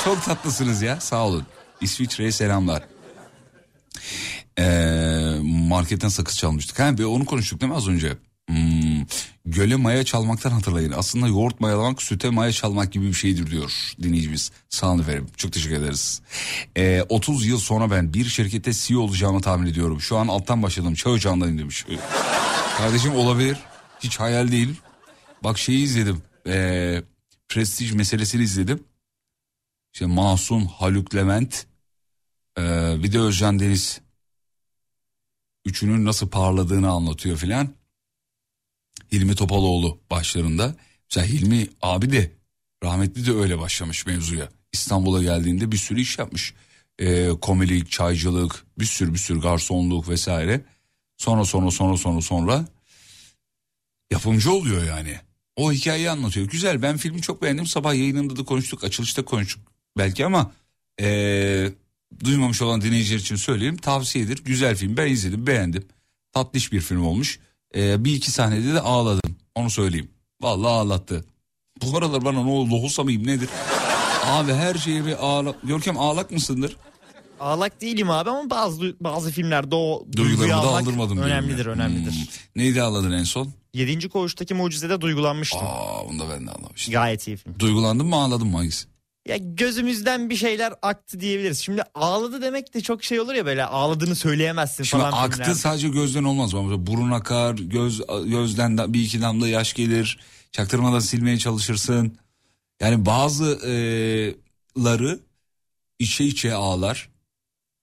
Speaker 1: Çok tatlısınız ya sağ olun. İsviçre'ye selamlar. Ee, marketten sakız çalmıştık. Ha, bir onu konuştuk değil mi az önce? Hmm, göle maya çalmaktan hatırlayın. Aslında yoğurt mayalamak süte maya çalmak gibi bir şeydir diyor dinleyicimiz. Sağ olun efendim. Çok teşekkür ederiz. Ee, 30 yıl sonra ben bir şirkette CEO olacağımı tahmin ediyorum. Şu an alttan başladım. Çay ocağındayım demiş. Kardeşim olabilir. Hiç hayal değil. Bak şeyi izledim. Ee, prestij meselesini izledim. İşte Mahsun, Haluk Levent, ee, bir de Özcan Deniz. Üçünün nasıl parladığını anlatıyor filan. Hilmi Topaloğlu başlarında. Mesela Hilmi abi de rahmetli de öyle başlamış mevzuya. İstanbul'a geldiğinde bir sürü iş yapmış. Ee, komilik, çaycılık, bir sürü bir sürü garsonluk vesaire. Sonra sonra sonra sonra sonra yapımcı oluyor yani. O hikayeyi anlatıyor. Güzel ben filmi çok beğendim. Sabah yayınında da konuştuk. Açılışta konuştuk belki ama ee, duymamış olan dinleyiciler için söyleyeyim. Tavsiyedir. Güzel film. Ben izledim beğendim. Tatlış bir film olmuş. Ee, bir iki sahnede de ağladım. Onu söyleyeyim. Vallahi ağlattı. Bu aralar bana ne oldu? Lohusa mıyım nedir? Abi her şeye bir ağla... Görkem ağlak mısındır?
Speaker 2: Ağlak değilim abi ama bazı bazı filmlerde o duyguyu almak önemlidir
Speaker 1: ya.
Speaker 2: önemlidir.
Speaker 1: Hmm. Neydi ağladın en son?
Speaker 2: Yedinci Koğuş'taki Mucize'de duygulanmıştım.
Speaker 1: Aa onu da ben de ağlamıştım.
Speaker 2: Gayet iyi film.
Speaker 1: Duygulandın mı ağladın mı hangisi?
Speaker 2: Ya gözümüzden bir şeyler aktı diyebiliriz. Şimdi ağladı demek de çok şey olur ya böyle ağladığını söyleyemezsin
Speaker 1: Şimdi
Speaker 2: falan.
Speaker 1: aktı
Speaker 2: filmler.
Speaker 1: sadece gözden olmaz. Burun akar, göz gözden bir iki damla yaş gelir. Çaktırmadan silmeye çalışırsın. Yani bazıları içe içe ağlar.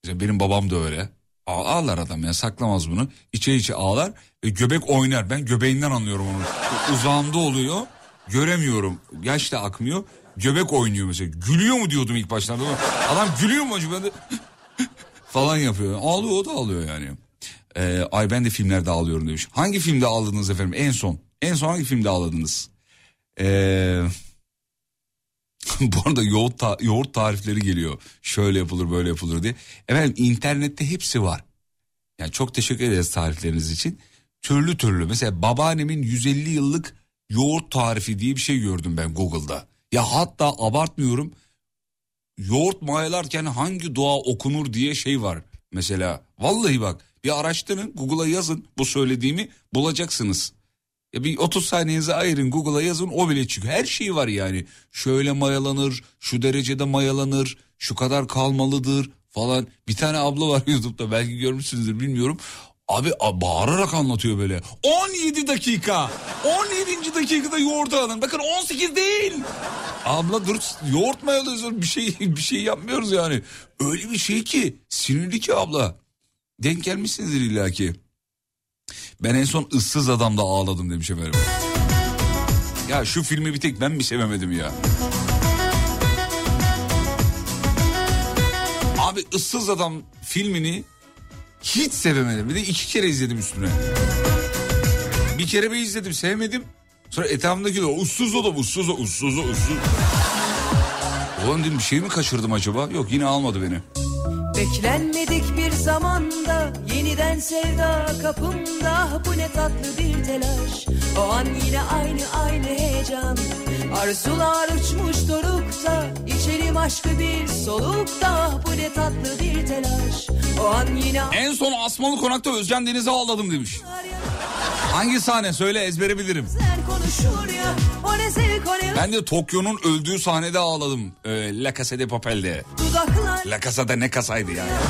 Speaker 1: Mesela benim babam da öyle. Ağ- Ağlar adam ya saklamaz bunu. İçe içe ağlar ve göbek oynar. Ben göbeğinden anlıyorum onu. Uzağımda oluyor. Göremiyorum. Yaş da akmıyor. Göbek oynuyor mesela. Gülüyor mu diyordum ilk başlarda. Adam gülüyor mu acaba? <laughs> Falan yapıyor. Ağlıyor o da ağlıyor yani. Ee, ay ben de filmlerde ağlıyorum demiş. Hangi filmde ağladınız efendim en son? En son hangi filmde ağladınız? Ee, <laughs> bu arada yoğurt, ta- yoğurt tarifleri geliyor. Şöyle yapılır böyle yapılır diye. Efendim internette hepsi var. Yani çok teşekkür ederiz tarifleriniz için. Türlü türlü mesela babaannemin 150 yıllık yoğurt tarifi diye bir şey gördüm ben Google'da. Ya hatta abartmıyorum yoğurt mayalarken hangi dua okunur diye şey var mesela. Vallahi bak bir araştırın Google'a yazın bu söylediğimi bulacaksınız. Ya bir 30 saniyenizi ayırın Google'a yazın o bile çıkıyor. Her şey var yani. Şöyle mayalanır, şu derecede mayalanır, şu kadar kalmalıdır falan. Bir tane abla var <laughs> YouTube'da belki görmüşsünüzdür bilmiyorum. Abi bağırarak anlatıyor böyle. 17 dakika. 17. dakikada yoğurt alın. Bakın 18 değil. Abla dur yoğurt mayalıyoruz bir şey bir şey yapmıyoruz yani. Öyle bir şey ki sinirli ki abla. Denk gelmişsinizdir illaki. Ben en son ıssız adamda ağladım demiş efendim. Ya şu filmi bir tek ben mi sevemedim ya? Abi ıssız adam filmini hiç sevemedim. Bir de iki kere izledim üstüne. Bir kere bir izledim sevmedim. Sonra etrafımdaki de ussuz adam ussuz ussuz ussuz. Ulan dedim bir şey mi kaçırdım acaba? Yok yine almadı beni.
Speaker 6: Beklenmedik bir zamanda yeniden sevda kapımda bu ne tatlı bir telaş o an yine aynı aynı heyecan arzular uçmuş dorukta içerim aşkı bir solukta bu ne tatlı bir telaş o
Speaker 1: En son Asmalı Konak'ta Özcan Deniz'e ağladım demiş. Hangi sahne söyle ezbere bilirim. Ben de Tokyo'nun öldüğü sahnede ağladım. Ee, La Casa de Papel'de. La Casa de ne kasaydı yani. <laughs>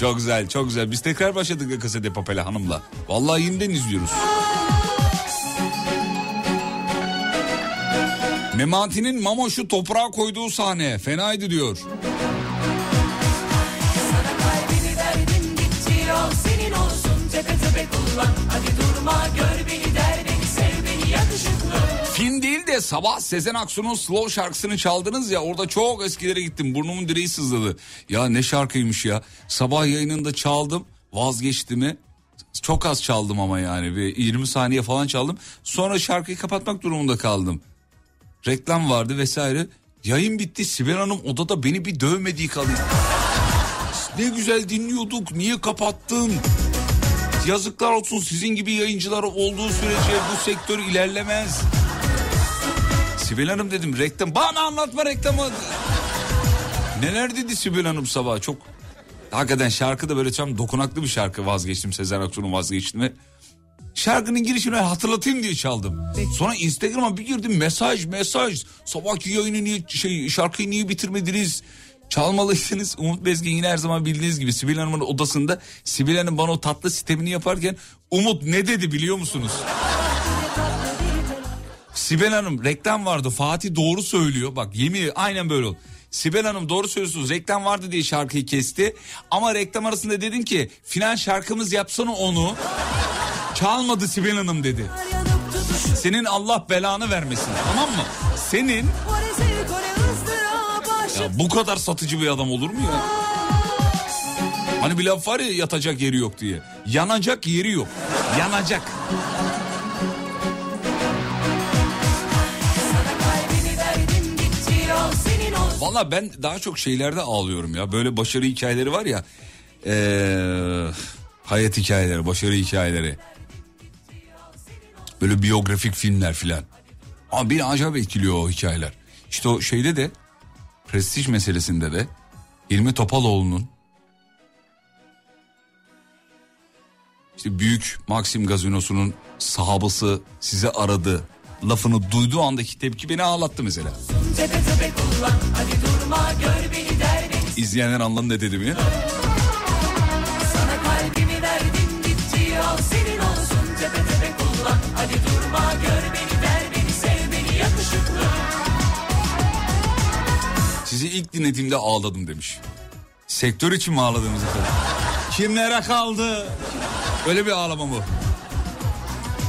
Speaker 1: Çok güzel çok güzel. Biz tekrar başladık La Casa de Papel'e hanımla. Vallahi yeniden izliyoruz. Memati'nin Mamoş'u toprağa koyduğu sahne fenaydı diyor.
Speaker 6: Kullan Hadi durma gör beni der beni sev beni yakışıklı
Speaker 1: Film değil de sabah Sezen Aksu'nun slow şarkısını çaldınız ya orada çok eskilere gittim burnumun direği sızladı. Ya ne şarkıymış ya sabah yayınında çaldım vazgeçti mi? Çok az çaldım ama yani bir 20 saniye falan çaldım. Sonra şarkıyı kapatmak durumunda kaldım. Reklam vardı vesaire. Yayın bitti Sibel Hanım odada beni bir dövmediği kalıyor. Ne güzel dinliyorduk niye kapattın? Yazıklar olsun sizin gibi yayıncılar olduğu sürece bu sektör ilerlemez. Sibel Hanım dedim reklam. Bana anlatma reklamı. Neler dedi Sibel Hanım sabah çok. Hakikaten şarkı da böyle tam dokunaklı bir şarkı vazgeçtim Sezen Aksu'nun vazgeçtim. Şarkının girişini hatırlatayım diye çaldım. Sonra Instagram'a bir girdim mesaj mesaj. Sabahki yayını niye şey şarkıyı niye bitirmediniz? Çalmalıydınız. Umut Bezgin yine her zaman bildiğiniz gibi Sibel Hanım'ın odasında Sibel Hanım bana o tatlı sistemini yaparken Umut ne dedi biliyor musunuz? Sibel Hanım reklam vardı Fatih doğru söylüyor. Bak yemin aynen böyle oldu. Sibel Hanım doğru söylüyorsunuz reklam vardı diye şarkıyı kesti. Ama reklam arasında dedin ki final şarkımız yapsana onu. Çalmadı Sibel Hanım dedi. Senin Allah belanı vermesin tamam mı? Senin ya bu kadar satıcı bir adam olur mu ya? Hani bir laf var ya yatacak yeri yok diye. Yanacak yeri yok. Yanacak. Valla ben daha çok şeylerde ağlıyorum ya. Böyle başarı hikayeleri var ya. Ee, hayat hikayeleri, başarı hikayeleri. Böyle biyografik filmler filan. Ama beni acayip etkiliyor o hikayeler. İşte o şeyde de prestij meselesinde de İlmi Topaloğlu'nun işte büyük Maxim gazinosunun sahabısı sizi aradı lafını duyduğu andaki tepki beni ağlattı mesela.
Speaker 6: Tepe tepe kullan hadi durma gör beni der beni
Speaker 1: İzleyenler anladı ne dediğimi. Sizi ilk dinlediğimde ağladım demiş. Sektör için mi ağladınız efendim? Kimlere kaldı? Öyle bir ağlama bu.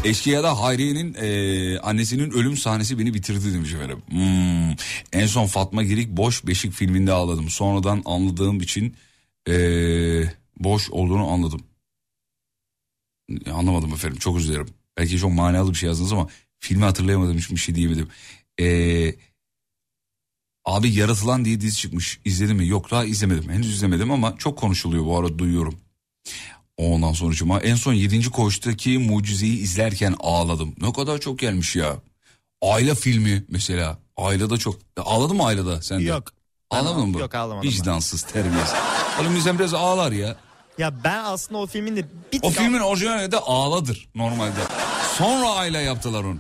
Speaker 1: Eşkıya'da Hayriye'nin e, annesinin ölüm sahnesi beni bitirdi demiş efendim. Hmm. En son Fatma Girik Boş Beşik filminde ağladım. Sonradan anladığım için e, boş olduğunu anladım. Anlamadım efendim çok dilerim. Belki çok manalı bir şey yazdınız ama filmi hatırlayamadım hiçbir şey diyemedim. Eee Abi Yaratılan diye dizi çıkmış. İzledin mi? Yok daha izlemedim. Henüz izlemedim ama çok konuşuluyor bu arada duyuyorum. Ondan sonucuma en son 7. koğuştaki mucizeyi izlerken ağladım. Ne kadar çok gelmiş ya. Aile filmi mesela. Ailede çok. Ağladın mı ailede sen de?
Speaker 2: Yok.
Speaker 1: Ağlamadın mı?
Speaker 2: Yok, ağlamadım.
Speaker 1: Vicdansız terbiyesiz. Oğlum insan biraz ağlar ya.
Speaker 2: Ya ben aslında o filmin de bir
Speaker 1: O filmin orijinali de ağladır normalde. Sonra aile yaptılar onu.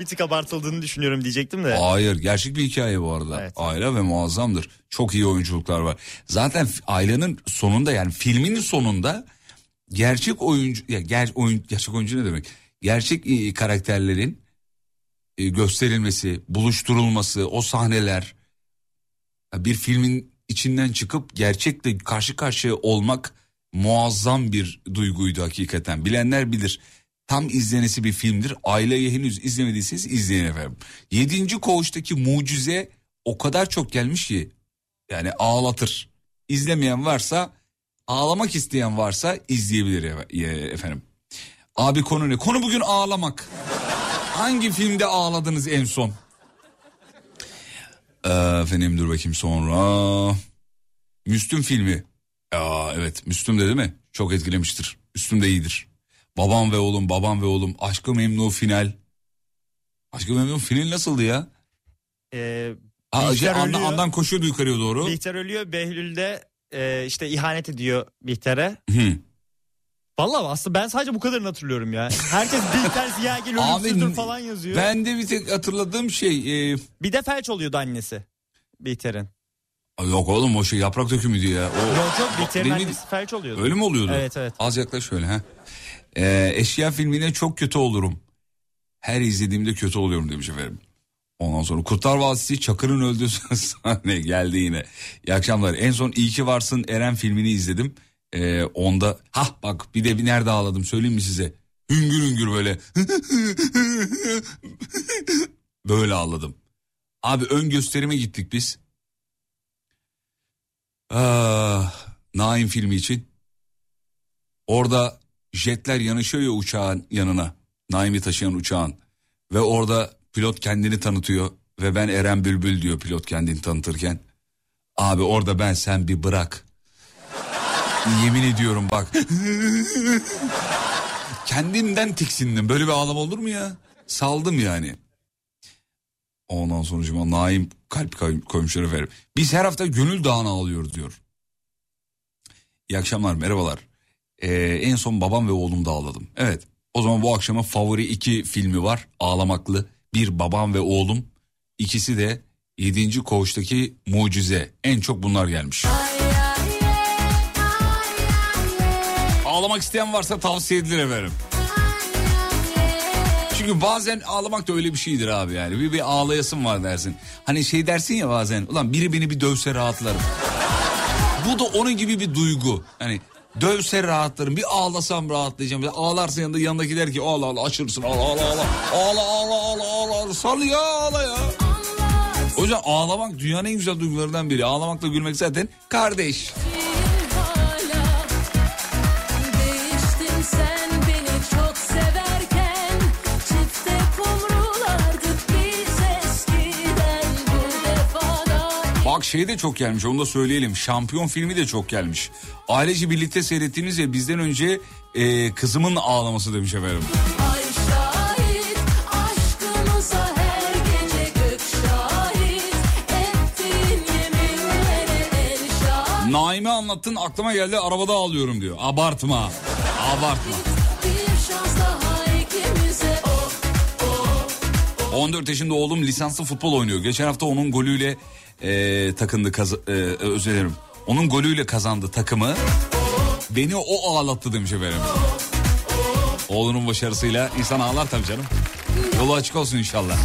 Speaker 2: Bir tık abartıldığını düşünüyorum diyecektim de.
Speaker 1: Hayır gerçek bir hikaye bu arada.
Speaker 2: Evet.
Speaker 1: Aile ve muazzamdır. Çok iyi oyunculuklar var. Zaten ailenin sonunda yani filmin sonunda gerçek oyuncu ya ger, oyun gerçek oyuncu ne demek? Gerçek e, karakterlerin e, gösterilmesi, buluşturulması, o sahneler bir filmin içinden çıkıp gerçekle karşı karşıya olmak muazzam bir duyguydu hakikaten. Bilenler bilir. Tam izlenesi bir filmdir. Aileyi henüz izlemediyseniz izleyin efendim. Yedinci koğuştaki mucize o kadar çok gelmiş ki yani ağlatır. İzlemeyen varsa ağlamak isteyen varsa izleyebilir efe- efendim. Abi konu ne? Konu bugün ağlamak. Hangi filmde ağladınız en son? Ee, efendim dur bakayım sonra. Müslüm filmi. Aa, evet Müslüm de değil mi? Çok etkilemiştir. Müslüm de iyidir. Babam ve oğlum, babam ve oğlum. Aşkı Memnu final. Aşkı Memnu final nasıldı ya?
Speaker 2: Ee,
Speaker 1: Aa, şey, andan, andan koşuyordu yukarıya doğru.
Speaker 2: Bihter ölüyor. Behlül de e, işte ihanet ediyor Bihter'e.
Speaker 1: Hı.
Speaker 2: Vallahi aslında ben sadece bu kadarını hatırlıyorum ya. Herkes Bihter Ziyagil <laughs> ölümsüzdür falan yazıyor.
Speaker 1: Ben de bir tek hatırladığım şey... e,
Speaker 2: Bir de felç oluyordu annesi Bihter'in.
Speaker 1: yok oğlum o şey yaprak dökümüydü ya. O,
Speaker 2: Yok yok Bihter'in annesi felç oluyordu.
Speaker 1: Öyle mi oluyordu?
Speaker 2: Evet evet.
Speaker 1: Az yaklaş şöyle ha. Ee, eşya filmine çok kötü olurum. Her izlediğimde kötü oluyorum demiş efendim. Ondan sonra Kurtlar Vadisi Çakır'ın öldüğü <laughs> sahne geldi yine. İyi akşamlar. En son İyi ki Varsın Eren filmini izledim. Ee, onda ha bak bir de bir nerede ağladım söyleyeyim mi size? Hüngür hüngür böyle. <laughs> böyle ağladım. Abi ön gösterime gittik biz. Ah, Naim filmi için. Orada jetler yanışıyor ya uçağın yanına. Naim'i taşıyan uçağın. Ve orada pilot kendini tanıtıyor. Ve ben Eren Bülbül diyor pilot kendini tanıtırken. Abi orada ben sen bir bırak. Yemin ediyorum bak. <laughs> Kendimden tiksindim. Böyle bir ağlama olur mu ya? Saldım yani. Ondan sonucuma Naim kalp koy- koymuşlar efendim. Biz her hafta Gönül Dağı'na ağlıyoruz diyor. İyi akşamlar merhabalar. Ee, en son babam ve oğlum ağladım. Evet o zaman bu akşamın favori iki filmi var. Ağlamaklı. Bir babam ve oğlum. İkisi de 7. koğuştaki mucize. En çok bunlar gelmiş. Ağlamak isteyen varsa tavsiye edilir efendim. Çünkü bazen ağlamak da öyle bir şeydir abi yani. Bir, bir ağlayasın var dersin. Hani şey dersin ya bazen. Ulan biri beni bir dövse rahatlarım. Bu da onun gibi bir duygu. Hani dövse rahatlarım. Bir ağlasam rahatlayacağım. Bir ağlarsın yanında yanındaki der ki ağla ağla açılırsın. Ağla ağla ağla. Ağla ağla ağla ağla. ağla. Sal ya ağla ya. O yüzden ağlamak dünyanın en güzel duygularından biri. Ağlamakla gülmek zaten kardeş.
Speaker 5: hala
Speaker 1: şey de çok gelmiş onu da söyleyelim. Şampiyon filmi de çok gelmiş. Ailece birlikte seyrettiğiniz ya bizden önce e, kızımın ağlaması demiş efendim.
Speaker 5: Ay şahit şahit
Speaker 1: Naime anlattın aklıma geldi arabada ağlıyorum diyor. Abartma. Abartma.
Speaker 5: Bir şans daha ikimize oh
Speaker 1: 14 yaşında oğlum lisanslı futbol oynuyor. Geçen hafta onun golüyle e, takındı kaz e, özür dilerim. Onun golüyle kazandı takımı. Beni o ağlattı demiş efendim. Oğlunun başarısıyla insan ağlar tabii canım. Yolu açık olsun inşallah.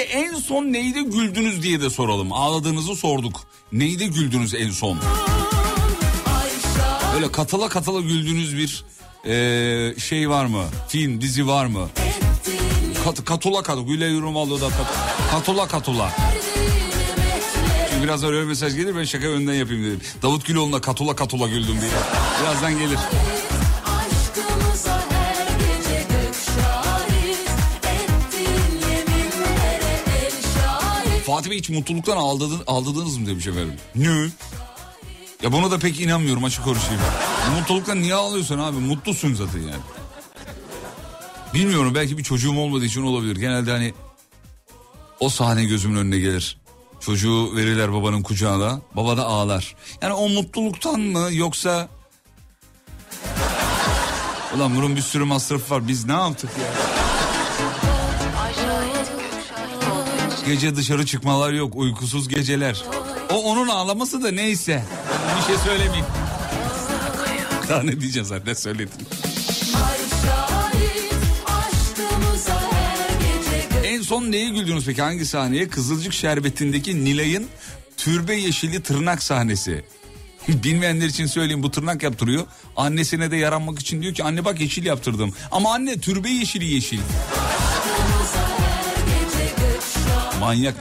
Speaker 1: En son neydi güldünüz diye de soralım. Ağladığınızı sorduk. Neydi güldünüz en son? Öyle katıla katıla güldüğünüz bir e, şey var mı? Film, dizi var mı? Kat, katula katula. Güle yorum alıyor da kat, katula katula. Çünkü birazdan öyle mesaj gelir ben şaka önden yapayım dedim. Davut Güloğlu'na katula katula güldüm diye. Birazdan gelir. Fatih Bey hiç mutluluktan aldırdın, aldırdınız mı demiş efendim. Ne? Ya buna da pek inanmıyorum açık konuşayım. Mutluluktan niye ağlıyorsun abi? Mutlusun zaten yani. Bilmiyorum belki bir çocuğum olmadığı için olabilir. Genelde hani o sahne gözümün önüne gelir. Çocuğu verirler babanın kucağına. Baba da ağlar. Yani o mutluluktan mı yoksa... Ulan bunun bir sürü masrafı var. Biz ne yaptık ya? Gece dışarı çıkmalar yok. Uykusuz geceler. O onun ağlaması da neyse. Bir şey söylemeyeyim. Daha ne diyeceğim zaten söyledim. En son neye güldünüz peki? Hangi sahneye? Kızılcık Şerbeti'ndeki Nilay'ın türbe yeşili tırnak sahnesi. Bilmeyenler için söyleyeyim bu tırnak yaptırıyor. Annesine de yaranmak için diyor ki anne bak yeşil yaptırdım. Ama anne türbe yeşili yeşil.
Speaker 5: Şahit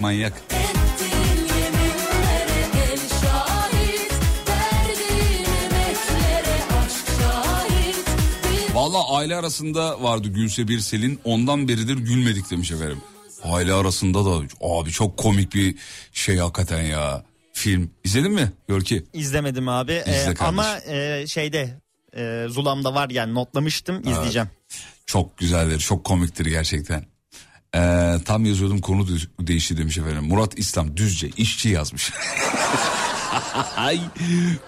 Speaker 5: Bir
Speaker 1: Valla aile arasında vardı Gülse Birsel'in ondan beridir gülmedik demiş efendim. Aile arasında da abi çok komik bir şey hakikaten ya. Film izledin mi Görki?
Speaker 2: İzlemedim abi Ee,
Speaker 1: İzle kardeşim.
Speaker 2: ama e, şeyde e, Zulam'da var yani notlamıştım izleyeceğim.
Speaker 1: Çok güzeldir çok komiktir gerçekten. Ee, tam yazıyordum konu de- değişti demiş efendim. Murat İslam Düzce işçi yazmış. <laughs>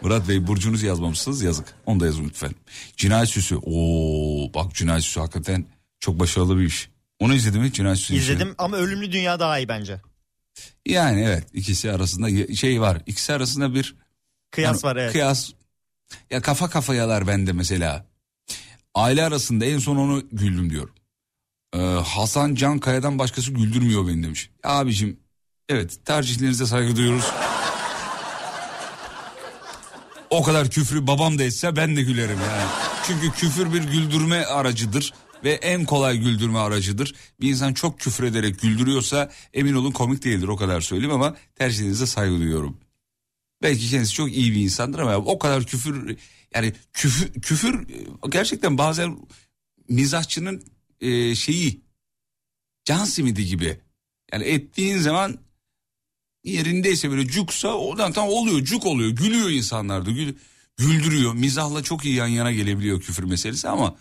Speaker 1: Murat Bey burcunuzu yazmamışsınız yazık. Onu da yazın lütfen. Cinayet Süsü. Oo bak Cinayet Süsü hakikaten çok başarılı bir iş. Onu izledin mi Cinayet Süsü?
Speaker 2: İzledim ama Ölümlü Dünya daha iyi bence.
Speaker 1: Yani evet ikisi arasında şey var. İkisi arasında bir
Speaker 2: Kıyas
Speaker 1: yani
Speaker 2: var evet.
Speaker 1: Kıyas. Ya kafa kafayalar bende mesela. Aile arasında en son onu güldüm diyor. Ee, Hasan Can Kaya'dan başkası güldürmüyor beni demiş. Abicim evet tercihlerinize saygı duyuyoruz. O kadar küfrü babam da etse ben de gülerim yani. Çünkü küfür bir güldürme aracıdır ve en kolay güldürme aracıdır. Bir insan çok küfür ederek güldürüyorsa emin olun komik değildir o kadar söyleyeyim ama tercihlerinize saygı duyuyorum. Belki kendisi çok iyi bir insandır ama o kadar küfür yani küfür, küfür gerçekten bazen mizahçının e, şeyi can simidi gibi. Yani ettiğin zaman yerindeyse böyle cuksa oradan tam oluyor cuk oluyor gülüyor insanlar da gül, güldürüyor. Mizahla çok iyi yan yana gelebiliyor küfür meselesi ama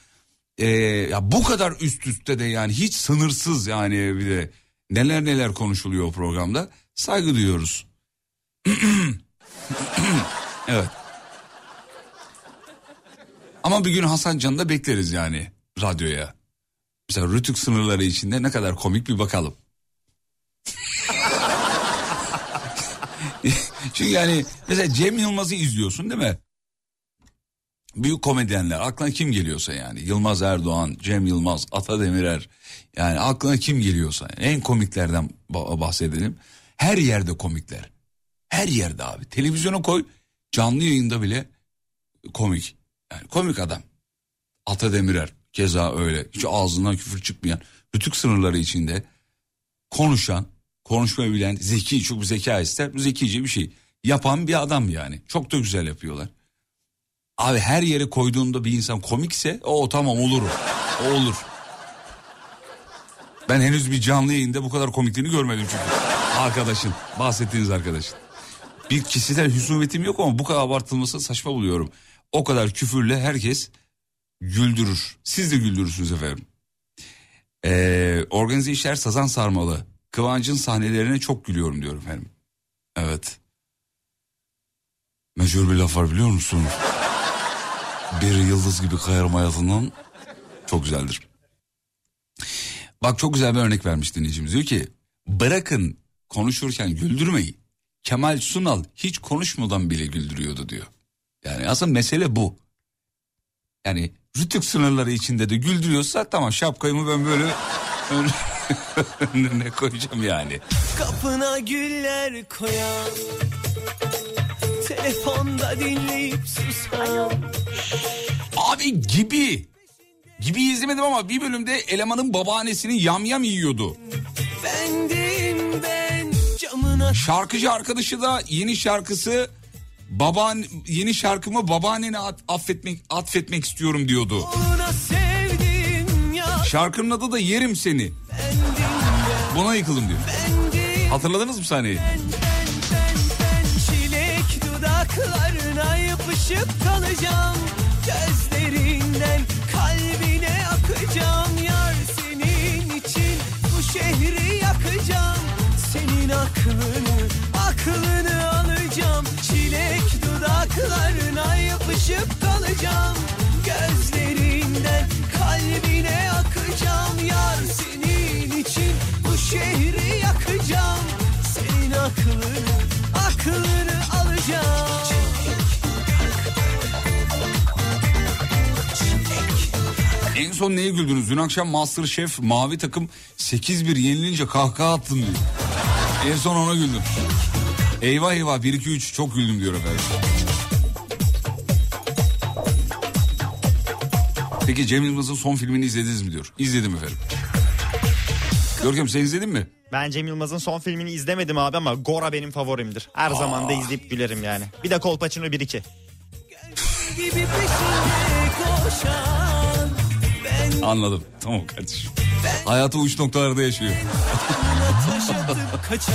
Speaker 1: e, ya bu kadar üst üste de yani hiç sınırsız yani bir de neler neler konuşuluyor o programda saygı duyuyoruz. <clears throat> evet. Ama bir gün Hasan Can'ı da bekleriz yani radyoya. Mesela Rütük sınırları içinde ne kadar komik bir bakalım. <laughs> Çünkü yani mesela Cem Yılmaz'ı izliyorsun değil mi? Büyük komedyenler aklına kim geliyorsa yani Yılmaz Erdoğan, Cem Yılmaz, Ata Demirer yani aklına kim geliyorsa en komiklerden ba- bahsedelim. Her yerde komikler. Her yerde abi. Televizyona koy canlı yayında bile komik. Yani komik adam. Ata Demirer keza öyle. Hiç ağzından küfür çıkmayan, rütük sınırları içinde konuşan, konuşmayı bilen, zeki, çok zeka ister. Zekice bir şey. Yapan bir adam yani. Çok da güzel yapıyorlar. Abi her yere koyduğunda bir insan komikse o tamam olur. O olur. Ben henüz bir canlı yayında bu kadar komikliğini görmedim çünkü. Arkadaşın, bahsettiğiniz arkadaşın. Bir kişisel husumetim yok ama bu kadar abartılması saçma buluyorum. O kadar küfürle herkes güldürür. Siz de güldürürsünüz efendim. Ee, organize işler sazan sarmalı. Kıvancın sahnelerine çok gülüyorum diyorum efendim. Evet. Meşhur bir laf var biliyor musun? Bir yıldız gibi kayarım hayatından çok güzeldir. Bak çok güzel bir örnek vermiş dinleyicimiz. Diyor ki bırakın konuşurken güldürmeyi. Kemal Sunal hiç konuşmadan bile güldürüyordu diyor. Yani aslında mesele bu. Yani rütük sınırları içinde de güldürüyorsa tamam şapkayımı ben böyle ön- <laughs> önüne koyacağım yani.
Speaker 7: Kapına güller koyan Telefonda dinleyip susan
Speaker 1: Abi gibi. Gibi izlemedim ama bir bölümde elemanın babaannesinin yamyam yiyordu.
Speaker 7: Bendim ben camına
Speaker 1: Şarkıcı arkadaşı da yeni şarkısı baban yeni şarkımı babaannene at- affetmek atfetmek istiyorum diyordu. Şarkının adı da Yerim Seni. Buna yıkıldım diyor. Hatırladınız mı sahneyi?
Speaker 7: dudaklarına yapışıp kalacağım Gözlerinden kalbine akacağım
Speaker 1: son neye güldünüz? Dün akşam Masterchef mavi takım 8-1 yenilince kahkaha attım diyor. En son ona güldüm. Eyvah eyvah 1-2-3 çok güldüm diyor efendim. Peki Cem Yılmaz'ın son filmini izlediniz mi diyor. İzledim efendim. Görkem sen izledin mi?
Speaker 2: Ben Cem Yılmaz'ın son filmini izlemedim abi ama Gora benim favorimdir. Her zaman da izleyip gülerim yani. Bir de Kolpaçino 1-2.
Speaker 7: gibi peşinde koşan Ben
Speaker 1: Anladım. Tamam kardeşim. Hayatı uç noktalarda yaşıyor.
Speaker 7: kaçan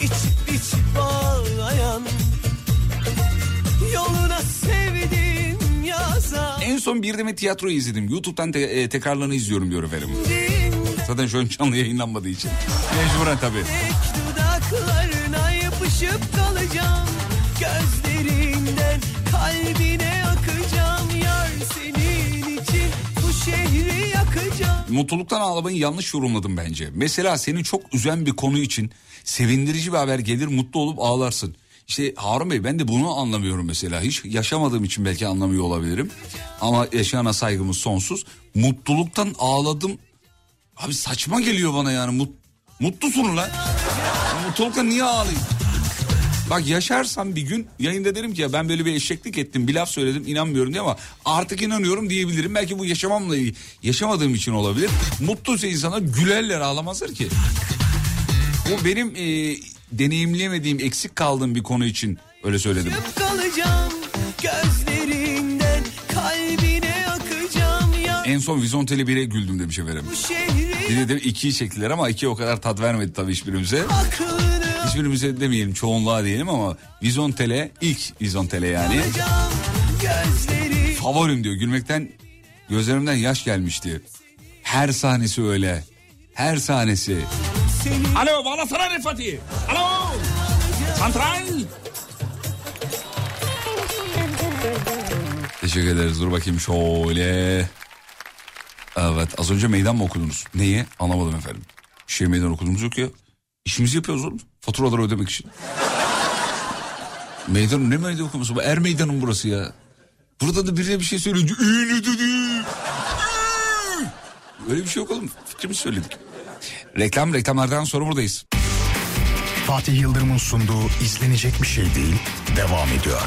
Speaker 7: İçip içip ağlayan Yoluna sevdim yazan
Speaker 1: En son bir demet tiyatroyu izledim. YouTube'dan te- e, tekrarlarını izliyorum diyor efendim. Zaten şu an canlı yayınlanmadığı için. Mecburen tabii.
Speaker 7: dudaklarına yapışıp kalacağım Gözlerinden kalbine şehri yakacağım
Speaker 1: Mutluluktan ağlamayı yanlış yorumladım bence. Mesela seni çok üzen bir konu için sevindirici bir haber gelir mutlu olup ağlarsın. İşte Harun Bey ben de bunu anlamıyorum mesela. Hiç yaşamadığım için belki anlamıyor olabilirim. Ama yaşayana saygımız sonsuz. Mutluluktan ağladım. Abi saçma geliyor bana yani. Mut, mutlusun lan. Mutluluktan niye ağlayayım? Bak yaşarsam bir gün yayında derim ki ya ben böyle bir eşeklik ettim bir laf söyledim inanmıyorum diye ama artık inanıyorum diyebilirim. Belki bu yaşamamla ilgili yaşamadığım için olabilir. Mutluysa insana gülerler ağlamazlar ki. Bu benim e, deneyimleyemediğim eksik kaldığım bir konu için öyle söyledim. en son Vizontele 1'e güldüm demiş efendim. Bir de, de ikiyi çektiler ama iki o kadar tat vermedi tabii hiçbirimize. Hiçbirimize demeyelim çoğunluğa diyelim ama Vizontele ilk Vizontele yani. Favorim diyor gülmekten gözlerimden yaş gelmişti. Her sahnesi öyle. Her sahnesi. Alo bağlasana Rifati. Alo. Santral. Teşekkür ederiz. Dur bakayım şöyle. Evet az önce meydan mı okudunuz? Neyi? Anlamadım efendim. Şey meydan okuduğumuz yok ya. İşimizi yapıyoruz oğlum. Faturaları ödemek için. Meydan ne meydan okuması? Er meydanın burası ya. Burada da birine bir şey söyleyince "İyi dedi." Öyle bir şey yok oğlum. Fikrimizi söyledik. Reklam reklamlardan sonra buradayız.
Speaker 8: Fatih Yıldırım'ın sunduğu izlenecek bir şey değil devam ediyor.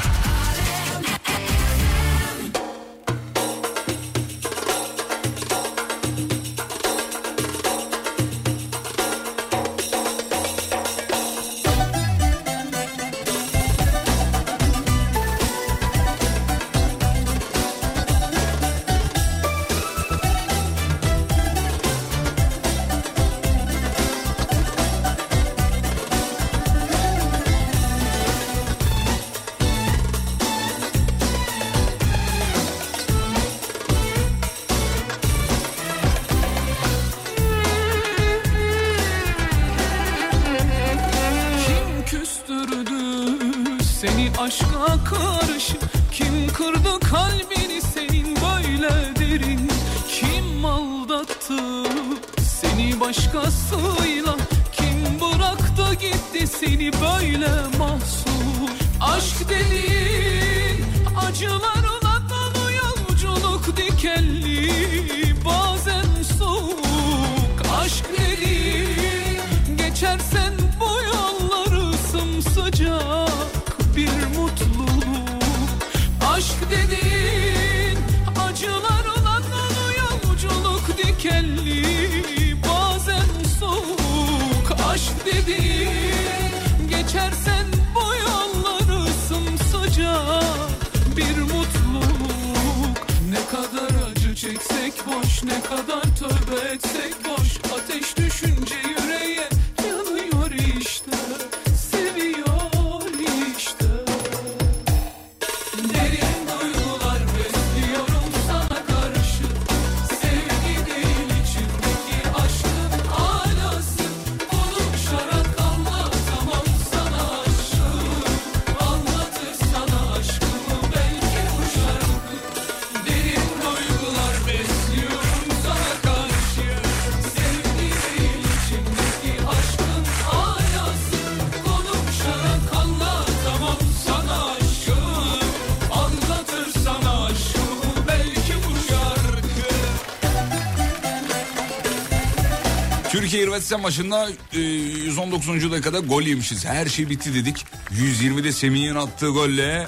Speaker 1: Hırvatistan maçında e, 119. dakikada gol yemişiz. Her şey bitti dedik. 120'de Semih'in attığı golle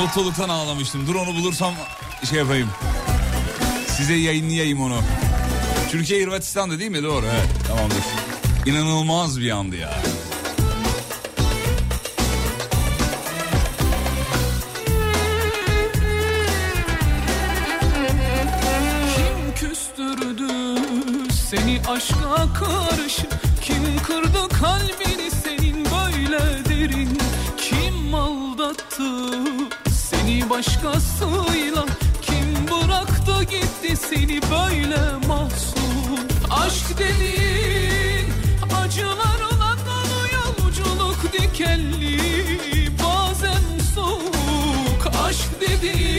Speaker 1: mutluluktan ağlamıştım. Dur onu bulursam şey yapayım. Size yayınlayayım onu. Türkiye Hırvatistan'da değil mi? Doğru evet tamamdır. İnanılmaz bir andı ya.
Speaker 9: Aşka karşı Kim kırdı kalbini senin böyle derin? Kim aldattı seni başkasıyla? Kim bıraktı gitti seni böyle mahzun? Aşk dediğin acılarla dolu yolculuk dikenli Bazen soğuk. Aşk dediğin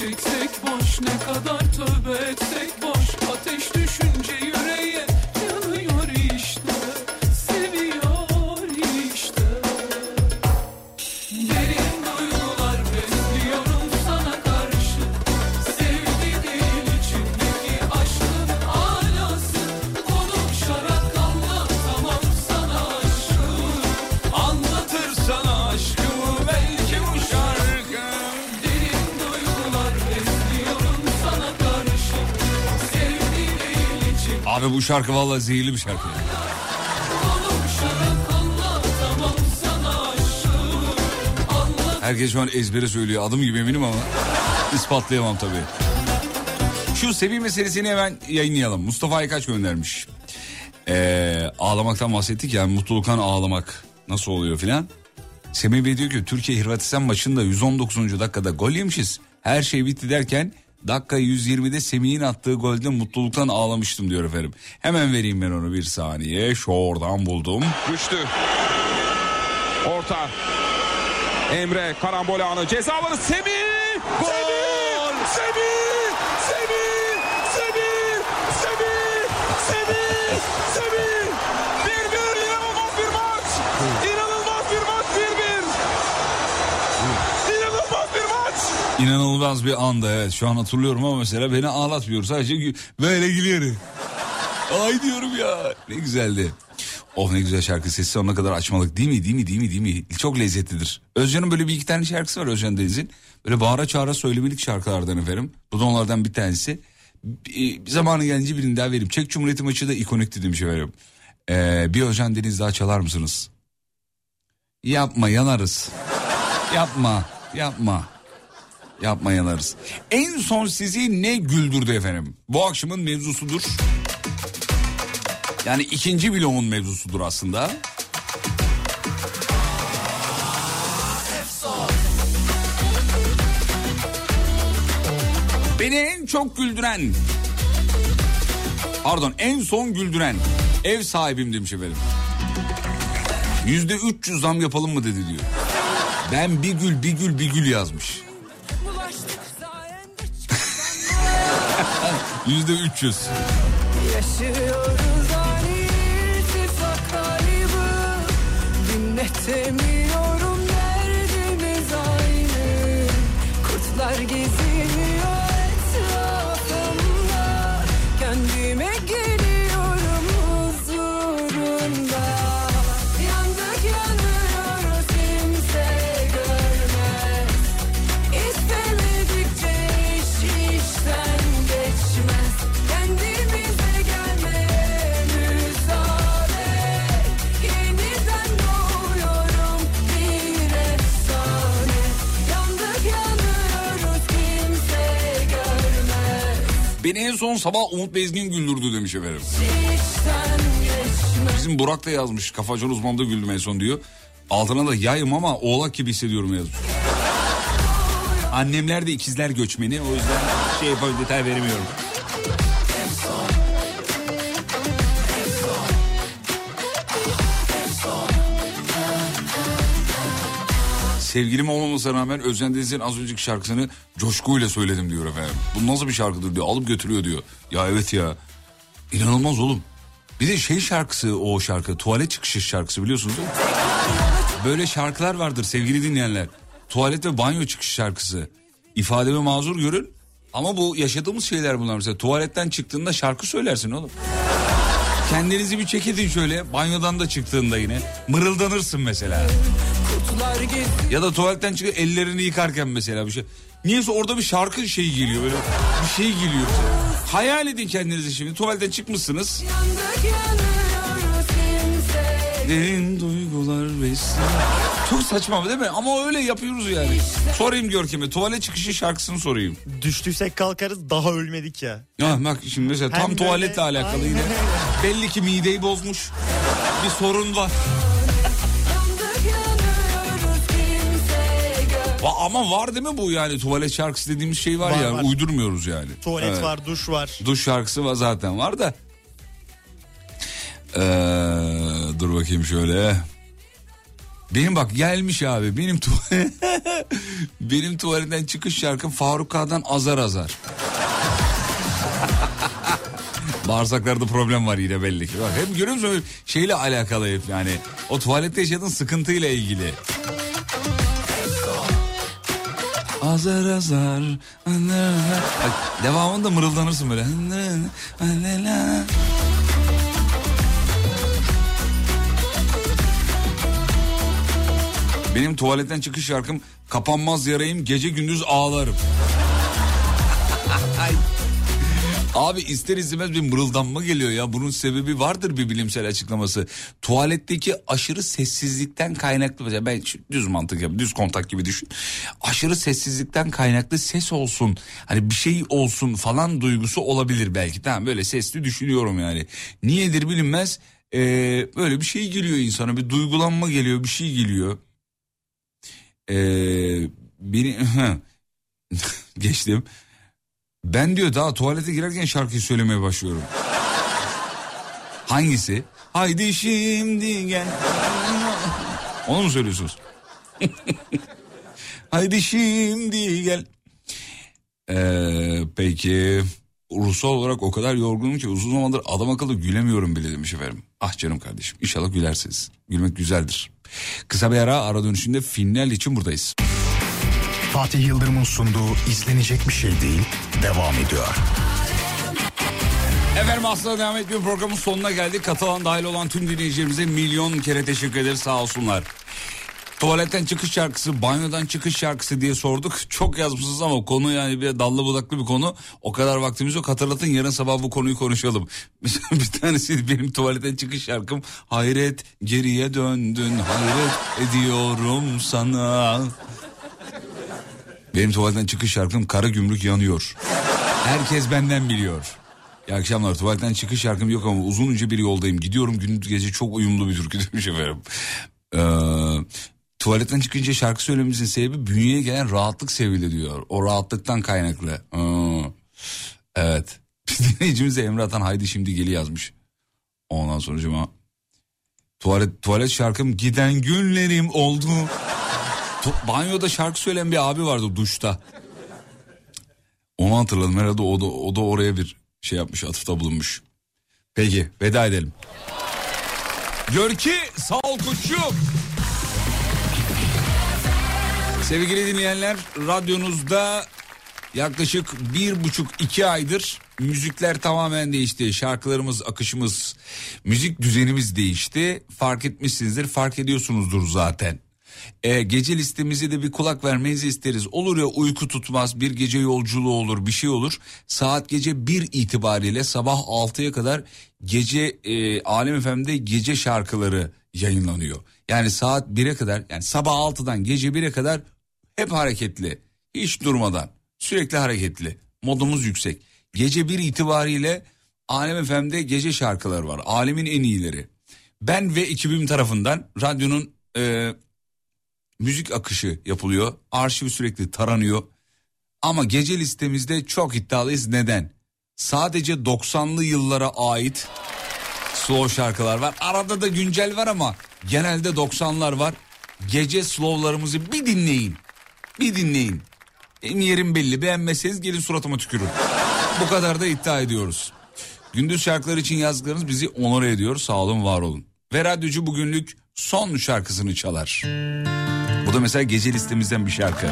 Speaker 9: çeksek boş ne kadar şarkı
Speaker 1: valla zehirli bir şarkı. Herkes şu an ezbere söylüyor. Adım gibi eminim ama ispatlayamam tabii. Şu Sevim meselesini hemen yayınlayalım. Mustafa Aykaç göndermiş. Ee, ağlamaktan bahsettik yani mutluluktan ağlamak nasıl oluyor filan. Semih Bey diyor ki Türkiye Hırvatistan maçında 119. dakikada gol yemişiz. Her şey bitti derken dakika 120'de Semih'in attığı golde mutluluktan ağlamıştım diyor efendim. Hemen vereyim ben onu bir saniye. Şu oradan buldum.
Speaker 10: Güçlü. Orta. Emre karambol anı. Ceza alanı Semih. Gol. Semih. Semih. İnanılmaz bir
Speaker 1: anda evet şu an hatırlıyorum ama mesela beni ağlatmıyor sadece böyle gülüyorum. Ay diyorum ya ne güzeldi. Oh ne güzel şarkı sesi sonuna kadar açmalık değil mi değil mi değil mi değil mi? Çok lezzetlidir. Özcan'ın böyle bir iki tane şarkısı var Özcan Deniz'in. Böyle bağıra çağıra söylemelik şarkılardan efendim. Bu da onlardan bir tanesi. Bir zamanı gelince birini daha vereyim. Çek Cumhuriyeti maçı da ikonikti demiş efendim. Ee, bir Özcan Deniz daha çalar mısınız? Yapma yanarız. Yapma yapma. Yapma yanarız. En son sizi ne güldürdü efendim? Bu akşamın mevzusudur. Yani ikinci bloğun mevzusudur aslında. Beni en çok güldüren Pardon en son güldüren ev sahibim demiş efendim. Yüzde 300 zam yapalım mı dedi diyor. Ben bir gül bir gül bir gül yazmış. Yüzde 300.
Speaker 5: Yaşıyoruz aynı irtifak kaybı Dinletemiyorum
Speaker 1: Beni en son sabah Umut Bezgin güldürdü demiş efendim. Bizim Burak da yazmış. Kafacan uzmanında güldüm en son diyor. Altına da yayım ama oğlak gibi hissediyorum yazmış. Annemler de ikizler göçmeni. O yüzden şey yapayım detay veremiyorum. Sevgilim olmamasına rağmen Özcan Deniz'in az önceki şarkısını coşkuyla söyledim diyor efendim. Bu nasıl bir şarkıdır diyor. Alıp götürüyor diyor. Ya evet ya. İnanılmaz oğlum. Bir de şey şarkısı o şarkı. Tuvalet çıkışı şarkısı biliyorsunuz değil mi? Böyle şarkılar vardır sevgili dinleyenler. Tuvalet ve banyo çıkış şarkısı. İfademi mazur görün. Ama bu yaşadığımız şeyler bunlar mesela. Tuvaletten çıktığında şarkı söylersin oğlum. Kendinizi bir çekedin şöyle. Banyodan da çıktığında yine. Mırıldanırsın mesela. Ya da tuvaletten çıkıp ellerini yıkarken mesela bir şey. Niyeyse orada bir şarkı şeyi geliyor böyle bir şey geliyor. Mesela. Hayal edin kendinizi şimdi tuvaletten çıkmışsınız. Derin duygular besliyor. Çok saçma değil mi? Ama öyle yapıyoruz yani. Sorayım Görkem'e tuvalet çıkışı şarkısını sorayım.
Speaker 2: Düştüysek kalkarız daha ölmedik ya.
Speaker 1: Ya bak şimdi mesela tam
Speaker 2: Hem
Speaker 1: tuvaletle
Speaker 2: böyle-
Speaker 1: alakalı yine. Belli ki mideyi bozmuş. Bir sorun var. Va- Ama var değil mi bu yani tuvalet şarkısı dediğimiz şey var,
Speaker 2: Var,
Speaker 1: ya
Speaker 2: var.
Speaker 1: uydurmuyoruz yani.
Speaker 2: Tuvalet
Speaker 1: Evet.
Speaker 2: var, duş var.
Speaker 1: Duş şarkısı var zaten var da. Ee, dur bakayım şöyle. Benim bak gelmiş abi benim tu <laughs> benim tuvaletten çıkış şarkım Faruk K'dan azar azar. <laughs> Bağırsaklarda problem var yine belli ki. Bak hep görüyor musun şeyle alakalı hep yani. O tuvalette yaşadığın sıkıntıyla ilgili. Azar azar. Devamında mırıldanırsın böyle. Benim tuvaletten çıkış şarkım kapanmaz yarayım gece gündüz ağlarım. <laughs> Abi ister istemez bir mırıldanma geliyor ya. Bunun sebebi vardır bir bilimsel açıklaması. Tuvaletteki aşırı sessizlikten kaynaklı. Mesela ben düz mantık yapayım. Düz kontak gibi düşün. Aşırı sessizlikten kaynaklı ses olsun. Hani bir şey olsun falan duygusu olabilir belki. Tamam böyle sesli düşünüyorum yani. Niyedir bilinmez. Ee, böyle bir şey geliyor insana. Bir duygulanma geliyor. Bir şey geliyor. Ee, beni... <laughs> Geçtim. Ben diyor daha tuvalete girerken şarkıyı söylemeye başlıyorum. Hangisi? Haydi şimdi gel. Onu mu söylüyorsunuz? <laughs> Haydi şimdi gel. Ee, peki ruhsal olarak o kadar yorgunum ki uzun zamandır adam akıllı gülemiyorum bile demiş efendim. Ah canım kardeşim inşallah gülersiniz. Gülmek güzeldir. Kısa bir ara ara dönüşünde final için buradayız.
Speaker 4: Fatih Yıldırım'ın sunduğu izlenecek bir şey değil devam ediyor.
Speaker 1: Efendim aslında devam etmiyor programın sonuna geldik. Katılan dahil olan tüm dinleyicilerimize milyon kere teşekkür ederiz sağ olsunlar. Tuvaletten çıkış şarkısı, banyodan çıkış şarkısı diye sorduk. Çok yazmışsınız ama konu yani bir dallı budaklı bir konu. O kadar vaktimiz yok. Hatırlatın yarın sabah bu konuyu konuşalım. <laughs> bir tanesi benim tuvaletten çıkış şarkım. Hayret geriye döndün, hayret ediyorum sana. Benim tuvaletten çıkış şarkım Kara Gümrük yanıyor. Herkes benden biliyor. İyi akşamlar. Tuvaletten çıkış şarkım yok ama uzunca bir yoldayım. Gidiyorum gündüz gece çok uyumlu bir türkü <laughs> demiş efendim. Ee, tuvaletten çıkınca şarkı söylememizin sebebi bünyeye gelen rahatlık sevgili diyor. O rahatlıktan kaynaklı. Ee, evet. <laughs> Dinleyicimiz de Emre Atan haydi şimdi geli yazmış. Ondan sonra tuvalet, tuvalet şarkım giden günlerim oldu. Banyoda şarkı söyleyen bir abi vardı duşta. Onu hatırladım herhalde o da, o da oraya bir şey yapmış atıfta bulunmuş. Peki veda edelim. Gör ki sağ ol koçum. Sevgili dinleyenler radyonuzda yaklaşık bir buçuk iki aydır müzikler tamamen değişti. Şarkılarımız, akışımız, müzik düzenimiz değişti. Fark etmişsinizdir, fark ediyorsunuzdur zaten. E, gece listemize de bir kulak vermenizi isteriz. Olur ya uyku tutmaz bir gece yolculuğu olur bir şey olur. Saat gece 1 itibariyle sabah 6'ya kadar gece e, Alem FM'de gece şarkıları yayınlanıyor. Yani saat 1'e kadar yani sabah 6'dan gece 1'e kadar hep hareketli. Hiç durmadan sürekli hareketli. Modumuz yüksek. Gece 1 itibariyle Alem FM'de gece şarkıları var. Alemin en iyileri. Ben ve ekibim tarafından radyonun e, müzik akışı yapılıyor. Arşiv sürekli taranıyor. Ama gece listemizde çok iddialıyız. Neden? Sadece 90'lı yıllara ait slow şarkılar var. Arada da güncel var ama genelde 90'lar var. Gece slowlarımızı bir dinleyin. Bir dinleyin. Benim yerim belli. Beğenmezseniz gelin suratıma tükürün. Bu kadar da iddia ediyoruz. Gündüz şarkılar için yazdıklarınız bizi onur ediyor. Sağ olun, var olun. Ve radyocu bugünlük son şarkısını çalar. Bu da mesela gece listemizden bir şarkı.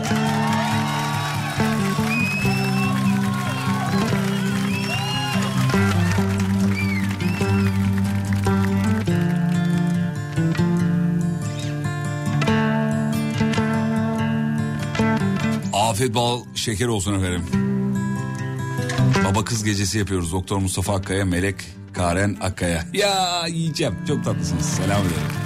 Speaker 1: Afiyet bal şeker olsun efendim. Baba kız gecesi yapıyoruz. Doktor Mustafa Akkaya, Melek Karen Akkaya. Ya yiyeceğim. Çok tatlısınız. Selam ederim.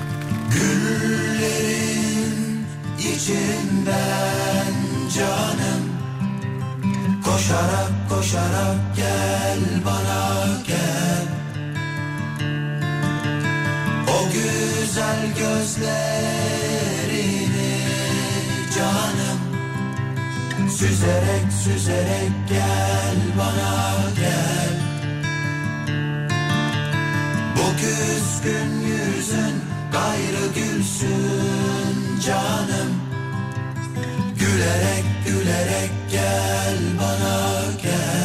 Speaker 3: İçinden canım. Koşarak koşarak gel bana gel. O güzel gözlerini canım. Süzerek süzerek gel bana gel. Bu küskün yüzün gayrı gülsün canım. Gülerek gülerek gel bana gel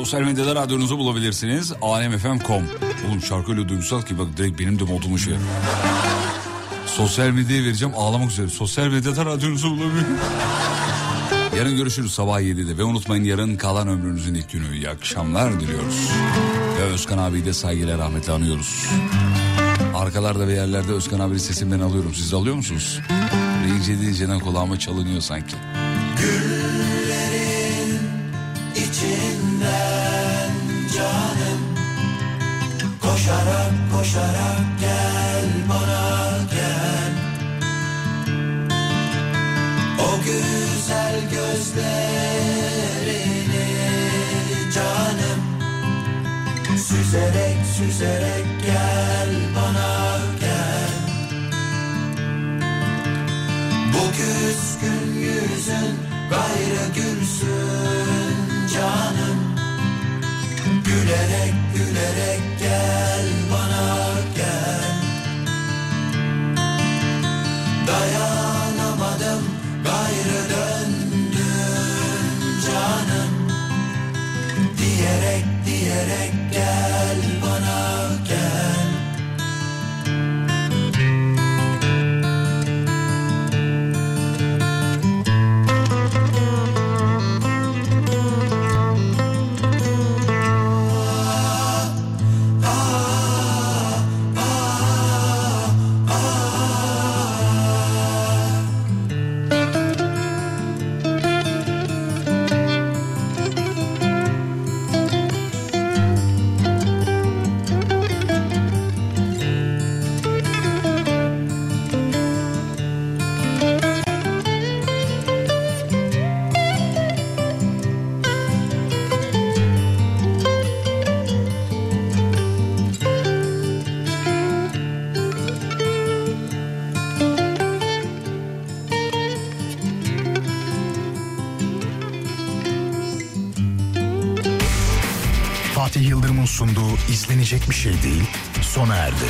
Speaker 1: Sosyal medyada radyonuzu bulabilirsiniz. alemfm.com Oğlum şarkı öyle duygusal ki bak direkt benim de modumu şey. Sosyal medyaya vereceğim ağlamak üzere. Sosyal medyada radyonuzu bulabilir. Yarın görüşürüz sabah 7'de ve unutmayın yarın kalan ömrünüzün ilk günü. İyi akşamlar diliyoruz. Ve Özkan abiyi de saygıyla rahmetle anıyoruz. Arkalarda ve yerlerde Özkan abi sesimden alıyorum. Siz de alıyor musunuz? Deyince deyince kulağıma çalınıyor sanki.
Speaker 3: içinden Koşarak koşarak gel bana gel. O güzel gözlerini canım Süzerek süzerek gel bana gel. Bu küskün yüzün gayrı gülsün canım Gülerek gülerek gel bana gel. Dayanamadım gayrı döndüm canım. Diyerek diyerek gel
Speaker 4: sunduğu izlenecek bir şey değil sona erdi.